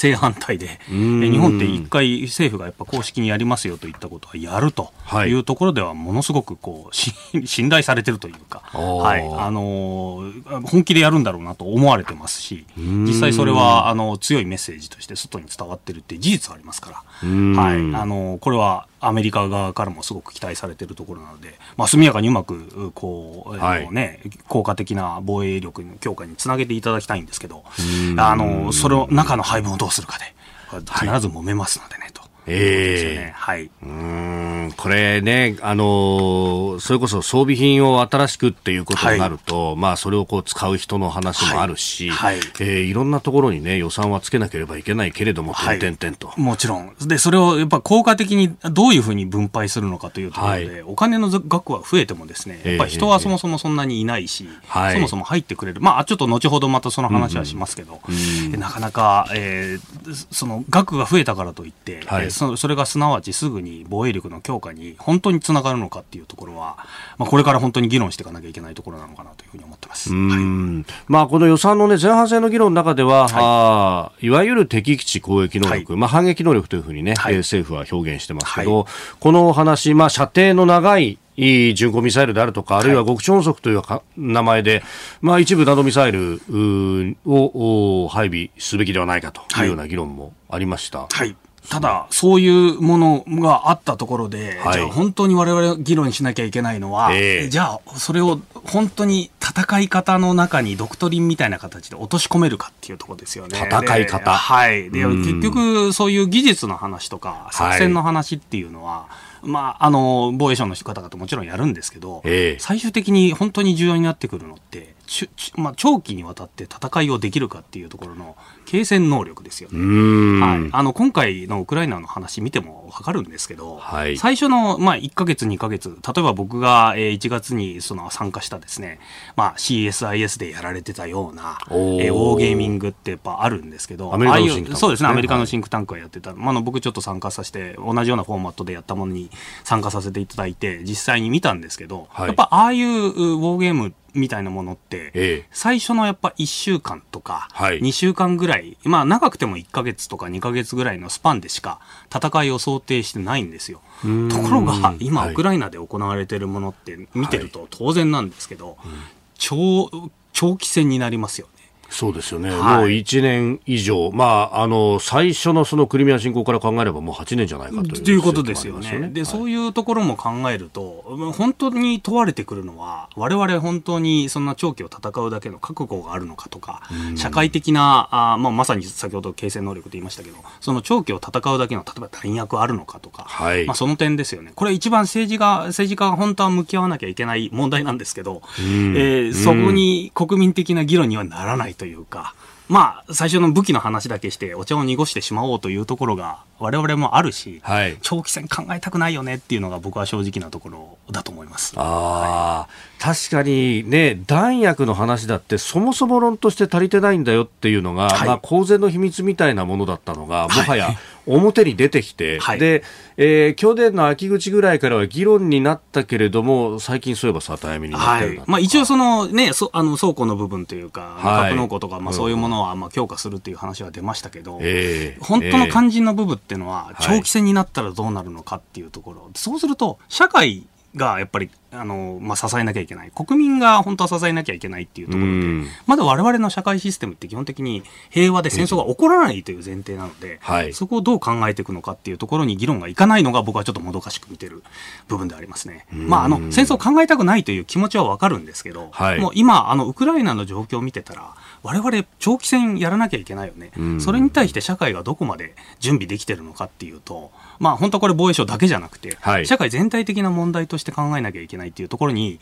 正反対で、日本って一回政府がやっぱ公式にやりますよといったことはやるとい。うところではものすごくこう 信頼されてるというか、はい。あの本気でやるんだろうなと思われてますし実際それはあの強いメッセージとして外に伝わってるって事実はありますから、はい。あのこれはアメリカ側からもすごく期待されているところなので、まあ、速やかにうまくこう、はい、ね、効果的な防衛力の強化につなげていただきたいんですけど、あのそれを中の配分をどうするかで、必ず揉めますのでね、と。ええ。ー、はい。うん、これね、あのー、それこそ装備品を新しくっていうことになると、はい、まあ、それをこう使う人の話もあるし、はい、はい、えー、いろんなところにね、予算はつけなければいけないけれども、はい、点々と。もちろん。で、それをやっぱ効果的にどういうふうに分配するのかというところで、はい、お金の額は増えてもですね、やっぱ人はそもそもそんなにいないし、えー、そもそも入ってくれる。まあ、ちょっと後ほどまたその話はしますけど、うん。うん、なかなか、えー、その額が増えたからといって、はい、そそれがすなわちすぐに防衛力の強化に本当につながるのかっていうところは、まあ、これから本当に議論していかなきゃいけないところなのかなというふうに思ってます。はい、まあ、この予算の、ね、前半戦の議論の中では、はい、いわゆる敵基地攻撃能力、はい、まあ、反撃能力というふうにね、はい、政府は表現してますけど、この話、まあ、射程の長い巡航ミサイルであるとか、あるいは極超音速という名前で、まあ、一部弾道ミサイルを配備すべきではないかというような議論もありました。はいただ、そういうものがあったところで、はい、じゃあ本当に我々議論しなきゃいけないのは、えー、じゃあそれを本当に戦い方の中にドクトリンみたいな形で落とし込めるかっていうところですよね。戦い方。はい。で、結局そういう技術の話とか、作戦の話っていうのは、はいまあ、あの防衛省の方々もちろんやるんですけど、えー、最終的に本当に重要になってくるのってちまあ、長期にわたって戦いをできるかっていうところの継戦能力ですよね。はい、あの今回のウクライナの話見ても分かるんですけど、はい、最初の、まあ、1か月、2か月、例えば僕が、えー、1月にその参加したですね、まあ、CSIS でやられてたような、えー、ウォーゲーミングってやっぱあるんですけど、アメリカのシンクタンク、ね、そうですね、アメリカのシンクタンクがやってた、はい、まあ、僕ちょっと参加させて、同じようなフォーマットでやったものに参加させていただいて、実際に見たんですけど、はい、やっぱああいうウォーゲームみたいなものって、最初のやっぱ1週間とか、2週間ぐらい、まあ長くても1か月とか2か月ぐらいのスパンでしか戦いを想定してないんですよ。ところが、今、ウクライナで行われているものって見てると当然なんですけど、長、長期戦になりますよね。そうですよね、はい、もう1年以上、まあ、あの最初のそのクリミア侵攻から考えれば、もう8年じゃないかという、ということですよね、で、はい、そういうところも考えると、本当に問われてくるのは、われわれ本当にそんな長期を戦うだけの覚悟があるのかとか、社会的な、あまあ、まさに先ほど継戦能力と言いましたけど、その長期を戦うだけの例えば弾薬あるのかとか、はい、まあ、その点ですよね、これ、一番政治が政治家が本当は向き合わなきゃいけない問題なんですけど、えー、そこに国民的な議論にはならないというか。まあ、最初の武器の話だけしてお茶を濁してしまおうというところが我々もあるし、はい、長期戦考えたくないよねっていうのが僕は正直なところだと思います。あはい、確かにね、弾薬の話だってそもそも論として足りてないんだよっていうのが、はい、まあ、公然の秘密みたいなものだったのが、もはや表に出てきて、はい、で、えー、去年の秋口ぐらいからは議論になったけれども、最近そういえばさ、タイミになってる、はい、まあ、一応そのね、そあの倉庫の部分というか、格納庫とか、まあ、そういうものはまあ強化するっていう話は出ましたけど、えー、本当の肝心の部分っていうのは、長期戦になったらどうなるのかっていうところ、はい、そうすると、社会がやっぱりあの、まあ、支えなきゃいけない。国民が本当は支えなきゃいけないっていうところで、まだ我々の社会システムって基本的に平和で戦争が起こらないという前提なので、はい、そこをどう考えていくのかっていうところに議論がいかないのが僕はちょっともどかしく見てる部分でありますね。まあ、あの、戦争を考えたくないという気持ちはわかるんですけど、はい、もう今、あの、ウクライナの状況を見てたら、我々長期戦やらなきゃいけないよね。それに対して社会がどこまで準備できてるのかっていうと、まあ本当これ防衛省だけじゃなくて、はい、社会全体的な問題として考えなきゃいけないっていうところに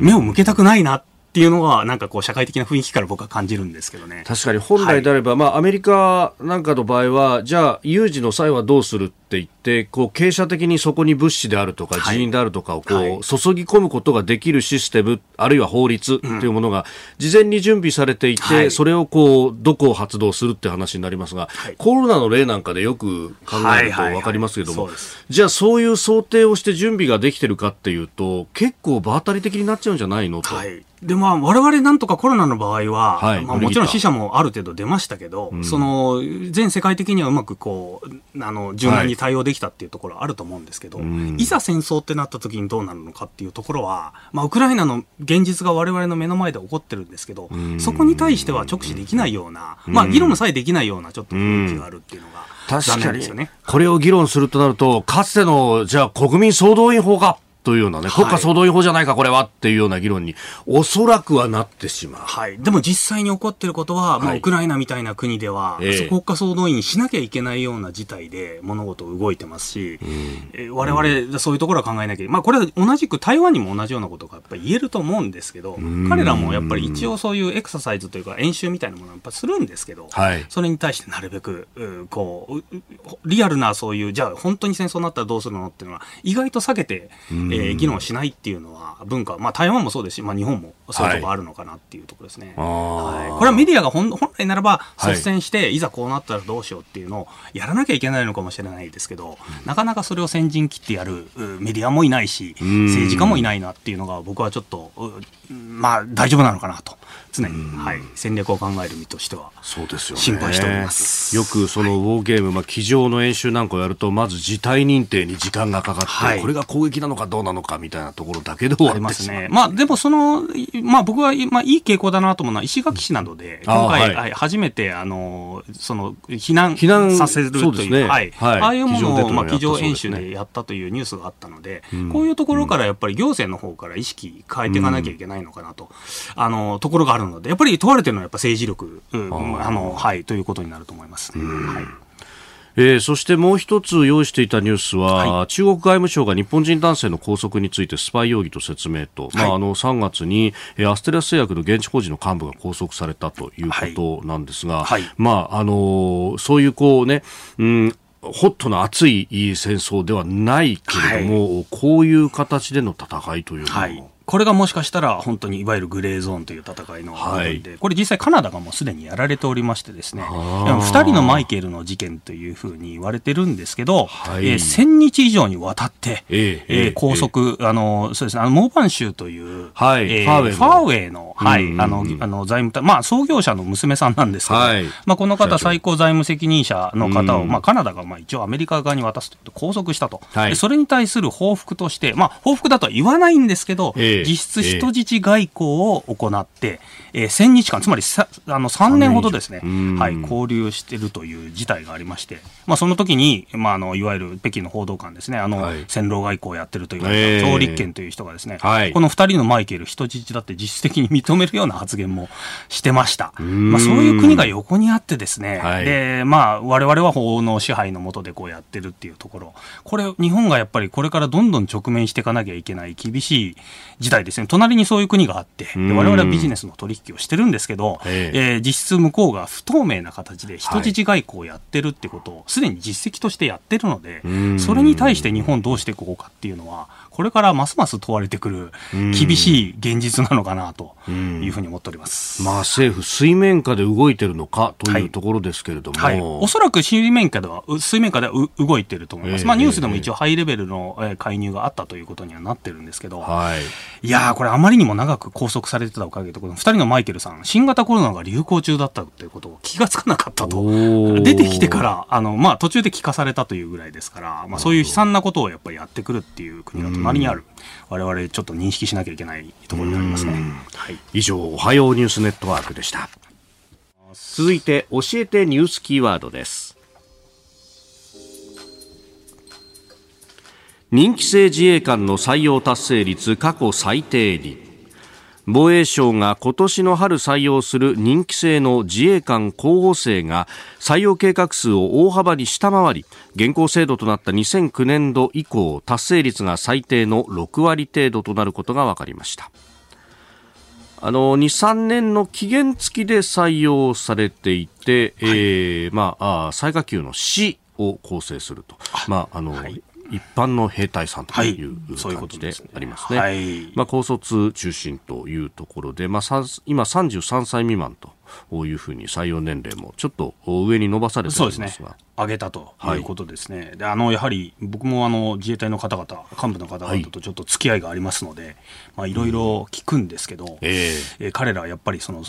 目を向けたくないなっていうのは、なんかこう、社会的な雰囲気から僕は感じるんですけどね。確かに本来であれば、はい、まあ、アメリカなんかの場合は、じゃあ、有事の際はどうするって言って、こう、傾斜的にそこに物資であるとか、人員であるとかをこう、はい、注ぎ込むことができるシステム、あるいは法律っていうものが、事前に準備されていて、はい、それをこう、どこを発動するって話になりますが、コロナの例なんかでよく考えると分かりますけども、じゃあ、そういう想定をして準備ができてるかっていうと、結構場当たり的になっちゃうんじゃないのと。はい。で、まあ、我々なんとかコロナの場合は、はい、まあ、もちろん死者もある程度出ましたけど、うん、その、全世界的にはうまくこう、あの、柔軟に対応できたっていうところあると思うんですけど、いざ戦争ってなった時にどうなるのかっていうところは、まあ、ウクライナの現実が我々の目の前で起こってるんですけど、そこに対しては直視できないような、まあ、議論さえできないようなちょっと雰囲気があるっていうのが、確かに、ね、これを議論するとなると、かつての、じゃあ国民総動員法かというようなね、国家総動員法じゃないか、これはっていうような議論に、おそらくはなってしまう。はい。でも実際に起こっていることは、はい、まあ、ウクライナみたいな国では、えー、国家総動員しなきゃいけないような事態で物事動いてますし、うん。えー、我々、そういうところは考えなきゃ、まあ、これは同じく台湾にも同じようなことがやっぱり言えると思うんですけど、彼らもやっぱり一応そういうエクササイズというか演習みたいなものはやっぱするんですけど、はい、それに対してなるべく、こう、リアルなそういう、じゃあ本当に戦争になったらどうするのっていうのは、意外と避けて、えー、議論しないっていうのは文化、まあ、台湾もそうですし、まあ、日本もそういうところあるのかなっていうところですね、はい、これはメディアが本本来ならば率先して、い、ざこうなったらどうしようっていうのをやらなきゃいけないのかもしれないですけど、なかなかそれを先陣切ってやるメディアもいないし政治家もいないなっていうのが僕はちょっとまあ大丈夫なのかなと常に、はい、戦略を考える身としてはそうですよ、ね、心配しております。よくそのウォーゲーム、まあ、机上の演習なんかをやるとまず事態認定に時間がかかって、はい、これが攻撃なのかどうなのかみたいなところだけで終わりますね、まあ、でもその、まあ、僕は、まあ、いい傾向だなと思うのは石垣市などで今回、はい、初めてあのその避難避難させるというね。はい。はい、ああいうものを、まあ、机上演習でやったというニュースがあったので、うん、こういうところからやっぱり行政の方から意識変えていかなきゃいけないのかなと、うん、あのところがあるのでやっぱり問われてるのはやっぱ政治力、うん、あのはいということになると思います、ね、はい。えー、そしてもう一つ用意していたニュースは、はい、中国外務省が日本人男性の拘束についてスパイ容疑と説明と、はい、まあ、あの3月に、えー、アステラス製薬の現地法人の幹部が拘束されたということなんですが、はい、まああのー、そういうこうね、うんホットな熱い戦争ではないけれども、こういう形での戦いというのは、これがもしかしたら本当にいわゆるグレーゾーンという戦いの部分で、はい、これ実際カナダがもうすでにやられておりましてですね、2人のマイケルの事件というふうに言われてるんですけど、はい、えー、1000日以上にわたって、えー、えー、拘束、えー、あの、そうですね、あの、モーバン州という、はい、えー、ファーウェイの、はい、あの、あの、財務、まあ、創業者の娘さんなんですけど、はい、まあ、この方、最高財務責任者の方を、まあ、カナダが、まあ、一応アメリカ側に渡すと拘束したと。はい、それに対する報復として、まあ、報復だとは言わないんですけど、えー、実質人質外交を行って、えー、1000日間、つまりさあの3年ほどですね、はい、交流しているという事態がありまして、まあ、その時に、まあ、あのいわゆる北京の報道官ですね、あの、はい、戦狼外交をやってるという、張立憲という人がですね、はい、この2人のマイケル、人質だって実質的に認めるような発言もしてました。まあ、そういう国が横にあってですね、はい、で、まあ、我々は法の支配の下でこうやってるっていうところ、これ、日本がやっぱりこれからどんどん直面していかなきゃいけない厳しい事態ですね。隣にそういう国があって、で我々はビジネスの取引をしてるんですけど、えー、実質向こうが不透明な形で人質外交をやってるってことをすでに実績としてやってるので、それに対して日本どうしていこうかっていうのは、これからますます問われてくる厳しい現実なのかなというふうに思っております。まあ政府水面下で動いてるのかというところですけれども、はい。はい、おそらく水面下では水面下では動いてると思います。えー、まあニュースでも一応ハイレベルの介入があったということにはなってるんですけど、はい、いやこれあまりにも長く拘束されてたおかげでこの2人のマイケルさん新型コロナが流行中だったということを気がつかなかったと。出てきてからあのまあ途中で聞かされたというぐらいですから、まあそういう悲惨なことをやっぱりやってくるっていう国だと隣にある、われわれちょっと認識しなきゃいけないところになりますね。はい、以上、おはようニュースネットワークでした。続いて、教えてニュースキーワードです。任期制自衛官の採用達成率過去最低に。防衛省が今年の春採用する任期制の自衛官候補生が採用計画数を大幅に下回り現行制度となった2009年度以降達成率が最低の6割程度となることが分かりました。あの2、3年の期限付きで採用されていて、はい、えー、まあ、最下級の市を構成すると。まあ、あの、はい一般の兵隊さんという感じでありますね。はい、まあ、高卒中心というところで、まあ、今33歳未満というふうに採用年齢もちょっと上に伸ばされておりますが。上げたということですね、はい、であのやはり僕もあの自衛隊の方々、幹部の方々とちょっと付き合いがありますので、いろいろ聞くんですけど、うん、えー、彼らはやっぱりその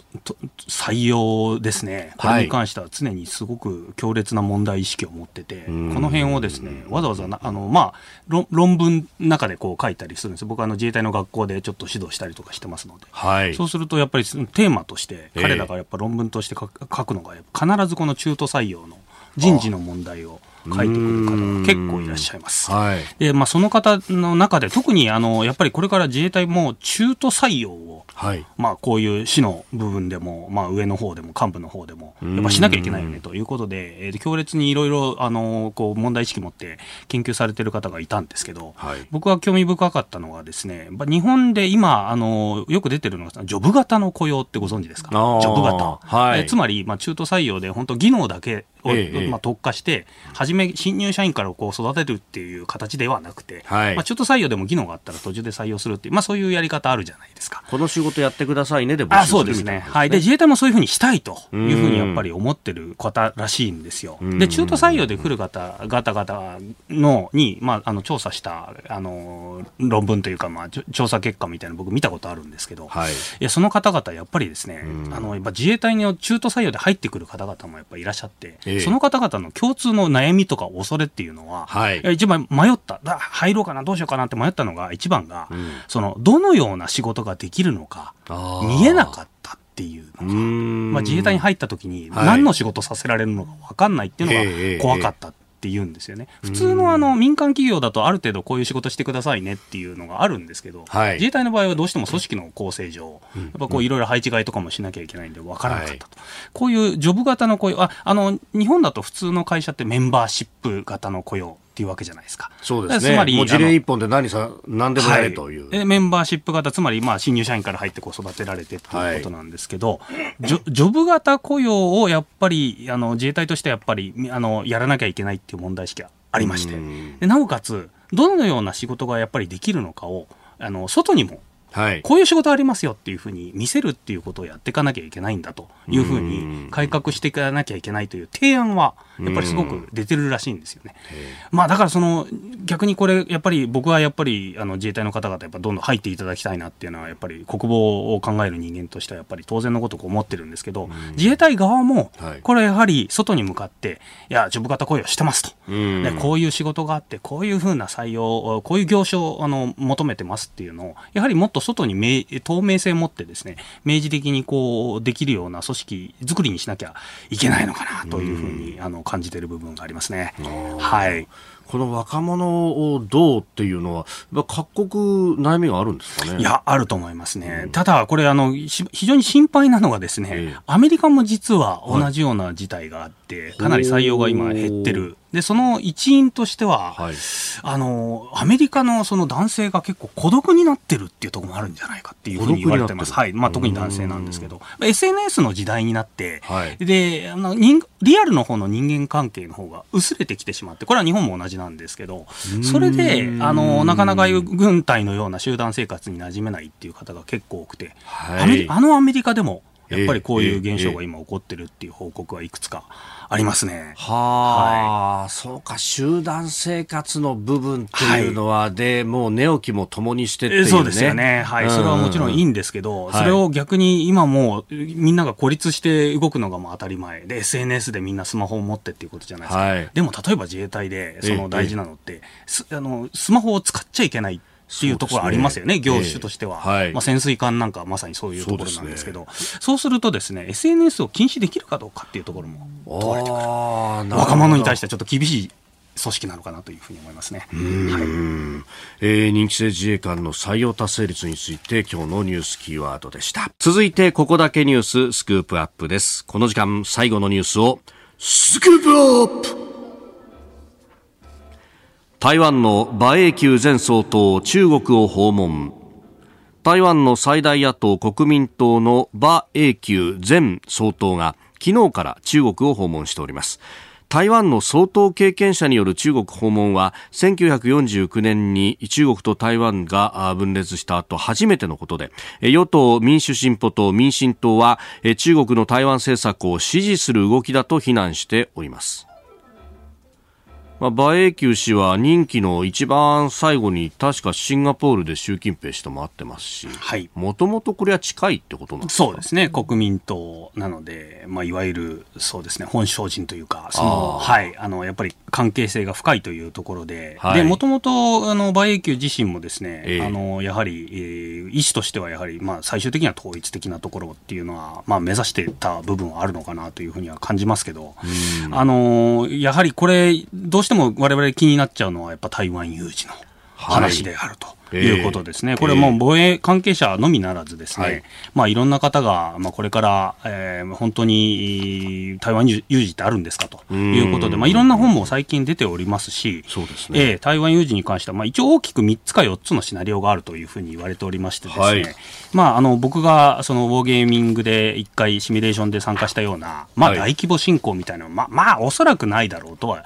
採用ですね、これに関しては常にすごく強烈な問題意識を持ってて、はい、この辺をですねわざわざあの、まあ、論文の中でこう書いたりするんです。僕はあの自衛隊の学校でちょっと指導したりとかしてますので、はい、そうするとやっぱりテーマとして、彼らがやっぱ論文として書くのが、必ずこの中途採用の人事の問題を書いてくる方が結構いらっしゃいます。はい、で、まあ、その方の中で特にあのやっぱりこれから自衛隊も中途採用をはい、まあ、こういう市の部分でも、まあ、上の方でも幹部の方でもやっぱしなきゃいけないよねということで、えー、強烈にいろいろあのこう問題意識持って研究されてる方がいたんですけど、はい、僕は興味深かったのはですね日本で今あのよく出てるのがジョブ型の雇用ってご存知ですか？ジョブ型、はい、えー、つまり、まあ、中途採用で本当技能だけまあ、特化して、初め新入社員からこう育てるっていう形ではなくて、はい、まあ、中途採用でも技能があったら途中で採用するっていう、まあ、そういうやり方あるじゃないですか。この仕事やってくださいねで募集するあそうですね、はい、で自衛隊もそういうふうにしたいというふうにやっぱり思ってる方らしいんですよ。で中途採用で来る方方々のに、まあ、あの調査したあの論文というか、まあ、調査結果みたいな僕見たことあるんですけど、はい、いやその方々やっぱりですね、あのやっぱ自衛隊の中途採用で入ってくる方々もやっぱりいらっしゃって、えー、その方々の共通の悩みとか恐れっていうのは、はい、一番迷った。入ろうかなどうしようかなって迷ったのが一番が、うん、そのどのような仕事ができるのか見えなかったっていうのが、まあ、自衛隊に入った時に何の仕事させられるのか分かんないっていうのが怖かった。って言うんですよね。普通のあの民間企業だとある程度こういう仕事してくださいねっていうのがあるんですけど、はい、自衛隊の場合はどうしても組織の構成上、やっぱこういろいろ配置換えとかもしなきゃいけないんで分からなかったと。はい、こういうジョブ型の雇用、あ、あの、日本だと普通の会社ってメンバーシップ型の雇用っていうわけじゃないですか。そうですね。つまり、もう事例一本で何さ、何でもやれという、はい、メンバーシップ型、つまり、まあ、新入社員から入ってこう育てられてということなんですけど、はい、ジョジョブ型雇用をやっぱり、あの、自衛隊としてやっぱり、あの、やらなきゃいけないっていう問題意識がありまして、でなおかつ、どのような仕事がやっぱりできるのかを、あの、外にもはい、こういう仕事ありますよっていうふうに見せるっていうことをやっていかなきゃいけないんだというふうに改革していかなきゃいけないという提案はやっぱりすごく出てるらしいんですよね。まあだからその逆にこれやっぱり僕はやっぱりあの自衛隊の方々やっぱどんどん入っていただきたいなっていうのはやっぱり国防を考える人間としてはやっぱり当然のことを思ってるんですけど自衛隊側もこれやはり外に向かっていやジョブ型雇用してますと、でこういう仕事があってこういうふうな採用こういう業種をあの求めてますっていうのをやはりもっと外に明透明性を持ってですね、明示的にこう、できるような組織作りにしなきゃいけないのかなというふうに、あの、感じている部分がありますね。はい。この若者をどうっていうのは、各国悩みがあるんですかね？いや、あると思いますね。うん、ただ、これ、あの、非常に心配なのがですね、ええ、アメリカも実は同じような事態があって、はい、かなり採用が今減ってる。で、その一因としては、はい、あの、アメリカのその男性が結構孤独になってるっていうところもあるんじゃないかっていうふうに言われてます。はい。まあ、特に男性なんですけど、SNS の時代になって、はい、で、あの、リアルの方の人間関係の方が薄れてきてしまって、これは日本も同じなんですけど、それで、あの、なかなか軍隊のような集団生活に馴染めないっていう方が結構多くて、はい、あのアメリカでも、やっぱりこういう現象が今起こってるっていう報告はいくつかありますね。はあ、はい、そうか、集団生活の部分っていうのは、はい、で、もう寝起きも共にしてっていう、ね、そうですよね。はい、それはもちろんいいんですけど、それを逆に今もうみんなが孤立して動くのがもう当たり前。で、SNS でみんなスマホを持ってっていうことじゃないですか。はい、でも例えば自衛隊でその大事なのって、あのスマホを使っちゃいけない。っていうところありますよね、ね業種としては、えーはい、まあ、潜水艦なんかまさにそういうところなんですけど、そう、ね,、するとですね、SNS を禁止できるかどうかっていうところも問われてくる。若者に対してはちょっと厳しい組織なのかなというふうに思いますね。はい、えー、人気性自衛官の採用達成率について今日のニュースキーワードでした。続いてここだけニューススクープアップです。この時間最後のニュースをスクープアップ台湾の馬英九前総統中国を訪問。台湾の最大野党国民党の馬英九前総統が昨日から中国を訪問しております。台湾の総統経験者による中国訪問は1949年に中国と台湾が分裂した後初めてのことで与党民主進歩党民進党は中国の台湾政策を支持する動きだと非難しております。まあ、馬英九氏は任期の一番最後に確かシンガポールで習近平氏とも会ってますし、もともとこれは近いってことなんですか？そうですね、国民党なので、まあ、いわゆるそうですね、本省人というか、そのはい、あのやっぱり関係性が深いというところで、もともと馬英九自身もですね、えー、あのやはり、えー、意思としてはやはり、まあ、最終的には統一的なところっていうのは、まあ、目指してた部分はあるのかなというふうには感じますけど、あのやはりこれ、どうしても我々気になっちゃうのはやっぱ台湾有事の話であると。いうことですね、えー、これも防衛関係者のみならず、ですね、はい。まあ、いろんな方が、まあ、これから、えー、本当に台湾有事ってあるんですかということで、まあ、いろんな本も最近出ておりますし、そうですね。えー、台湾有事に関しては、まあ、一応大きく3つか4つのシナリオがあるというふうに言われておりましてですね、はい、まあ、あの僕がそのウォーゲーミングで1回シミュレーションで参加したような、まあ、大規模侵攻みたいなのは、まあ、まあ、おそらくないだろうとは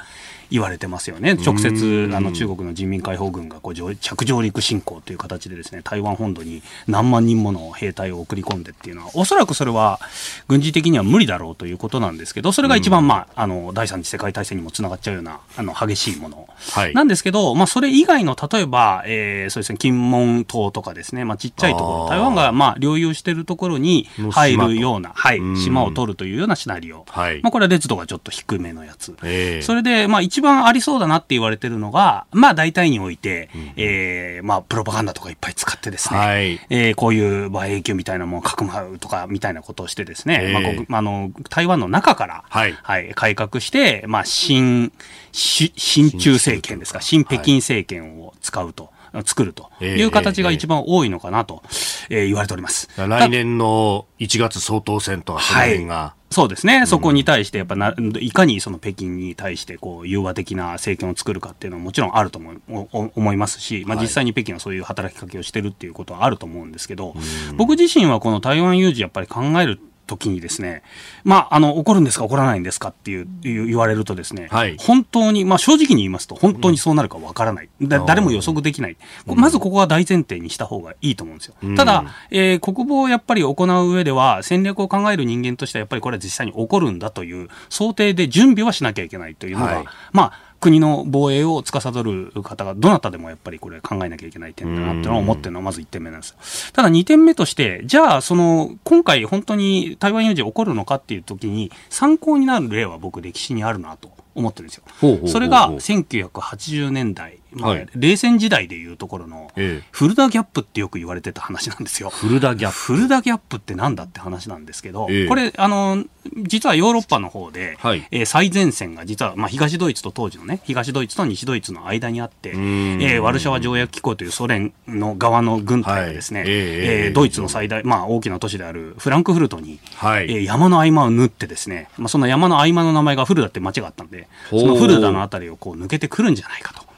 言われてますよね、直接あの中国の人民解放軍がこう着上陸侵攻という形でですね台湾本土に何万人もの兵隊を送り込んでっていうのは、おそらくそれは軍事的には無理だろうということなんですけど、それが一番、まあ、あの第三次世界大戦にもつながっちゃうようなあの激しいもの、はい、なんですけど、まあ、それ以外の例えば、えー、そうですね金門島とかですね、まあ、ちっちゃいところ、台湾がまあ領有しているところに入るような、はい、島を取るというようなシナリオ、はい、まあ、これは烈度がちょっと低めのやつ、えー、それで、まあ、一番ありそうだなって言われてるのが、まあ大体において、うん、えー、まあプロパガンダとかいっぱい使ってですね、はい、えー、こういう馬影響みたいなものをかくまうとかみたいなことをしてですね、えー、まあ、あの、台湾の中から、はい、はい、改革して、まあ新、新中政権ですか、新北京政権を使うと。作るという形が一番多いのかなと、えー、言われております。来年の1月総統選とか、その辺が、はい。そうですね、そこに対して、やっぱな、いかにその北京に対してこう融和的な政権を作るかっていうのはもちろんあると思思いますし、まあ、実際に北京はそういう働きかけをしてるっていうことはあると思うんですけど、僕自身はこの台湾有事、やっぱり考える時にですね、まあ、あの、起こるんですか、起こらないんですかっていう、言われるとですね、はい、本当に、まあ、正直に言いますと、本当にそうなるかわからない、うん、誰も予測できない、まずここは大前提にした方がいいと思うんですよ。うん、ただ、えー、国防をやっぱり行う上では、戦略を考える人間としては、やっぱりこれは実際に起こるんだという想定で準備はしなきゃいけないというのが、はい、まあ、国の防衛を司る方がどなたでもやっぱりこれ考えなきゃいけない点だなっていうのを思ってるのはまず1点目なんですよ。ただ2点目として、じゃあその今回本当に台湾有事起こるのかっていう時に参考になる例は僕歴史にあるなと思ってるんですよ。それが1980年代まあ、冷戦時代でいうところの、フルダギャップってよく言われてた話なんですよ。フルダギャップ。フルダギャップってなんだって話なんですけど、これ、あの、実はヨーロッパの方で、はい、えー、最前線が実は、まあ、東ドイツと当時のね、東ドイツと西ドイツの間にあって、えー、ワルシャワ条約機構というソ連の側の軍隊がですね、はい、えー、ドイツの最大、まあ、大きな都市であるフランクフルトに、はい、えー、山の合間を縫ってですね、まあ、その山の合間の名前がフルダって町があったんで、そのフルダのあたりをこう抜けてくるんじゃないかと。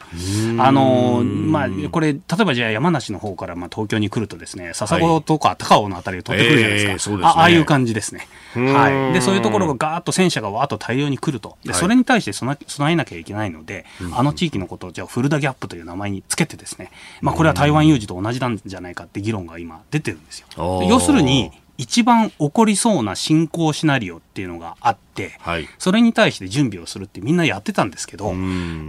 あのまあ、これ、例えばじゃあ山梨の方からまあ東京に来るとですね、笹子とか高尾のあたりを取ってくるじゃないですか。えーすね、あああいう感じですね。はい。で、そういうところがガーッと戦車がわーっと大量に来ると。で、それに対して備えなきゃいけないので、はい、あの地域のことをじゃあフルダギャップという名前につけてですね、まあこれは台湾有事と同じなんじゃないかって議論が今出てるんですよ。要するに、一番起こりそうな進行シナリオっていうのがあって、はい、それに対して準備をするってみんなやってたんですけど、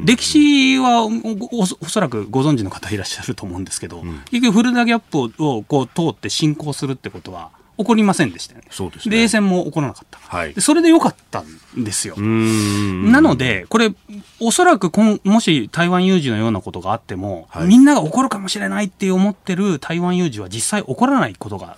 歴史はおそらくご存知の方いらっしゃると思うんですけど、うん、結局フルダギャップをこう通って進行するってことは起こりませんでしたよね。そうですね。冷戦も起こらなかった。はい、それでよかったんですよ。なので、これ、おそらくこもし台湾有事のようなことがあっても、はい、みんなが起こるかもしれないって思ってる台湾有事は実際起こらないことが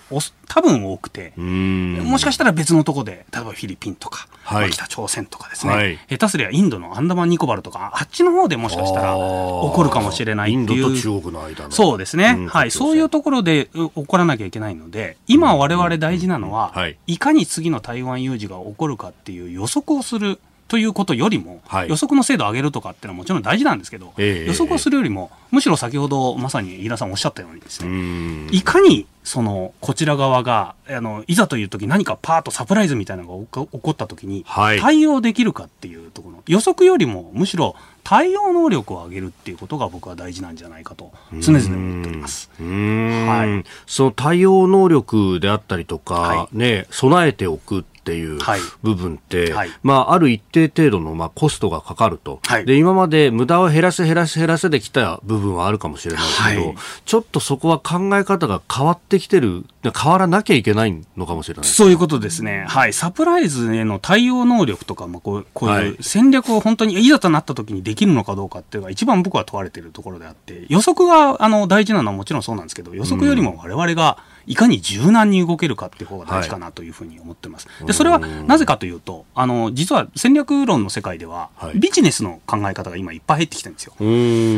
多分多くて、もしかしたら別のとこで、例えばフィリピンとか、はい、北朝鮮とかですね、はい、下手すりゃインドのアンダマンニコバルとか、あっちの方でもしかしたら起こるかもしれないっていう。インドと中国の間の。そうですね。はい。そういうところで起こらなきゃいけないので、今我々大事なのは、はい、いかに次の台湾有事が起こるかっていう予測をするということよりも、はい、予測の精度を上げるとかっていうのはもちろん大事なんですけど、えー、予測をするよりも、むしろ先ほどまさに飯田さんおっしゃったようにですね、いかにそのこちら側があのいざという時何かパーッとサプライズみたいなのが起こった時に対応できるかっていうところ、予測よりもむしろ対応能力を上げるっていうことが僕は大事なんじゃないかと常々思っております。はい、その対応能力であったりとか、はい、ね備えておくっていう部分って、はい、まあ、ある一定程度のまあコストがかかると、はい、で今まで無駄を減らせ減らせ減らせできた部分はあるかもしれないけど、はい、ちょっとそこは考え方が変わってきてる、変わらなきゃいけないのかもしれない。そういうことですね、はい、サプライズへの対応能力とか、まあ、こうこういう戦略を本当にいざとなった時にできるのかどうかっていうのが、一番僕は問われているところであって、予測があの大事なのはもちろんそうなんですけど、予測よりも我々が、うんいかに柔軟に動けるかっていう方が大事かなというふうに思ってます。はい、でそれはなぜかというとあの実は戦略論の世界では、はい、ビジネスの考え方が今いっぱい入ってきてるんですよ。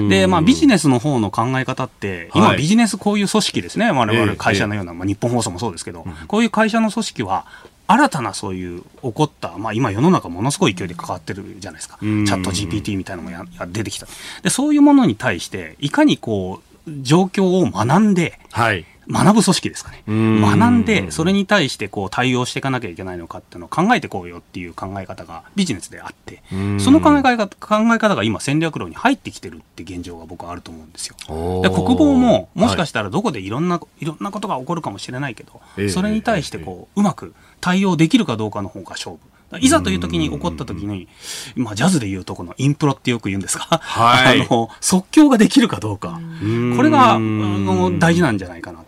で、まあ、ビジネスの方の考え方って今、ビジネスこういう組織ですね。我々会社のような、まあ、日本放送もそうですけど、こういう会社の組織は新たなそういう起こった、まあ、今世の中ものすごい勢いで関わってるじゃないですか、チャット GPT みたいなのもや出てきた。でそういうものに対していかにこう状況を学んで、はい学ぶ組織ですかね。学んで、それに対してこう対応していかなきゃいけないのかっていうのを考えてこうよっていう考え方がビジネスであって、その考え方考え方が今戦略論に入ってきてるって現状が僕はあると思うんですよ。で国防ももしかしたらどこでいろんな、はい、いろんなことが起こるかもしれないけど、それに対してこう、うまく対応できるかどうかの方が勝負。いざという時に起こった時に、まあ、ジャズでいうとこのインプロってよく言うんですか、はい、あの即興ができるかどうか、これがあの大事なんじゃないかな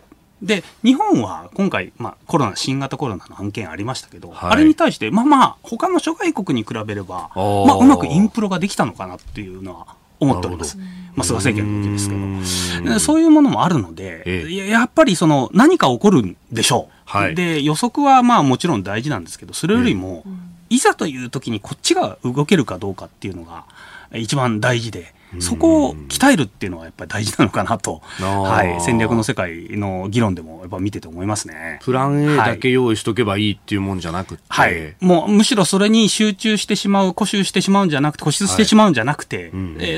で日本は今回、まあ、コロナ新型コロナの案件ありましたけど、はい、あれに対してまあまあ他の諸外国に比べればまあ、うまくインプロができたのかなっていうのは思っております。まあ、菅政権の時ですけど。そういうものもあるので、ええ、やっぱりその何か起こるんでしょう。はい、で、予測はまあもちろん大事なんですけど、それよりも、いざという時にこっちが動けるかどうかっていうのが一番大事で、そこを鍛えるっていうのはやっぱり大事なのかなと、はい、戦略の世界の議論でもやっぱ見てて思いますね。プラン A だけ用意しとけばいいっていうもんじゃなくて、はい、もうむしろそれに集中してしまう、固執してしまうんじゃなくて、固執してしまうんじゃなくて、はい、え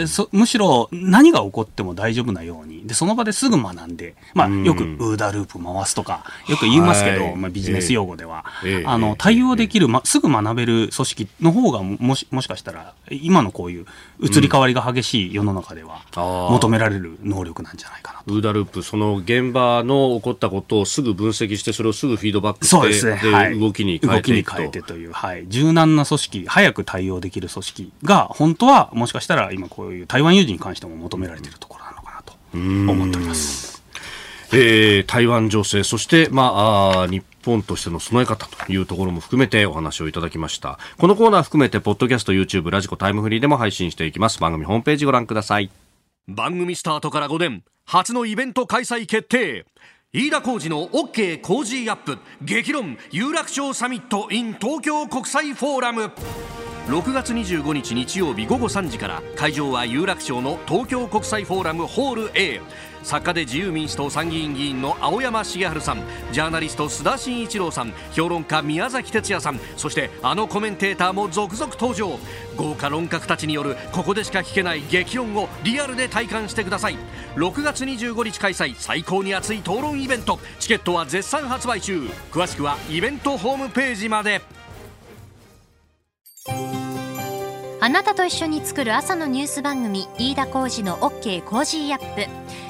ー、そむしろ何が起こっても大丈夫なように、でその場ですぐ学んで、まあ、よくウーダループ回すとか、よく言いますけど、はい、まあ、ビジネス用語では、えー、あの対応できる、ま、すぐ学べる組織の方がもしもしかしたら、今のこういう移り変わりが激しい世の中では、求められる能力なんじゃないかなウーダループ、その現場の起こったことをすぐ分析して、それをすぐフィードバックして、そうですね、はい、動きに変えていくと。動きに変えてという、はい、柔軟な組織、早く対応できる組織が、本当はもしかしたら今こういう台湾有事に関しても求められているところなのかなと思っております。えー、台湾情勢、そして、まあ、あ日本としての備え方というところも含めてお話をいただきました。このコーナー含めて、ポッドキャスト、YouTube、ラジコ、タイムフリーでも配信していきます。番組ホームページご覧ください。番組スタートから5年初のイベント開催決定飯田浩司の OK 工事アップ激論有楽町サミット in 東京国際フォーラム6月25日日曜日午後3時から会場は有楽町の東京国際フォーラムホール A 作家で自由民主党参議院議員の青山茂春さんジャーナリスト須田慎一郎さん評論家宮崎哲也さんそしてあのコメンテーターも続々登場。豪華論客たちによるここでしか聞けない激論をリアルで体感してください。6月25日開催最高に熱い討論イベント。チケットは絶賛発売中。詳しくはイベントホームページまで。あなたと一緒に作る朝のニュース番組飯田浩司の OK コージーアップ。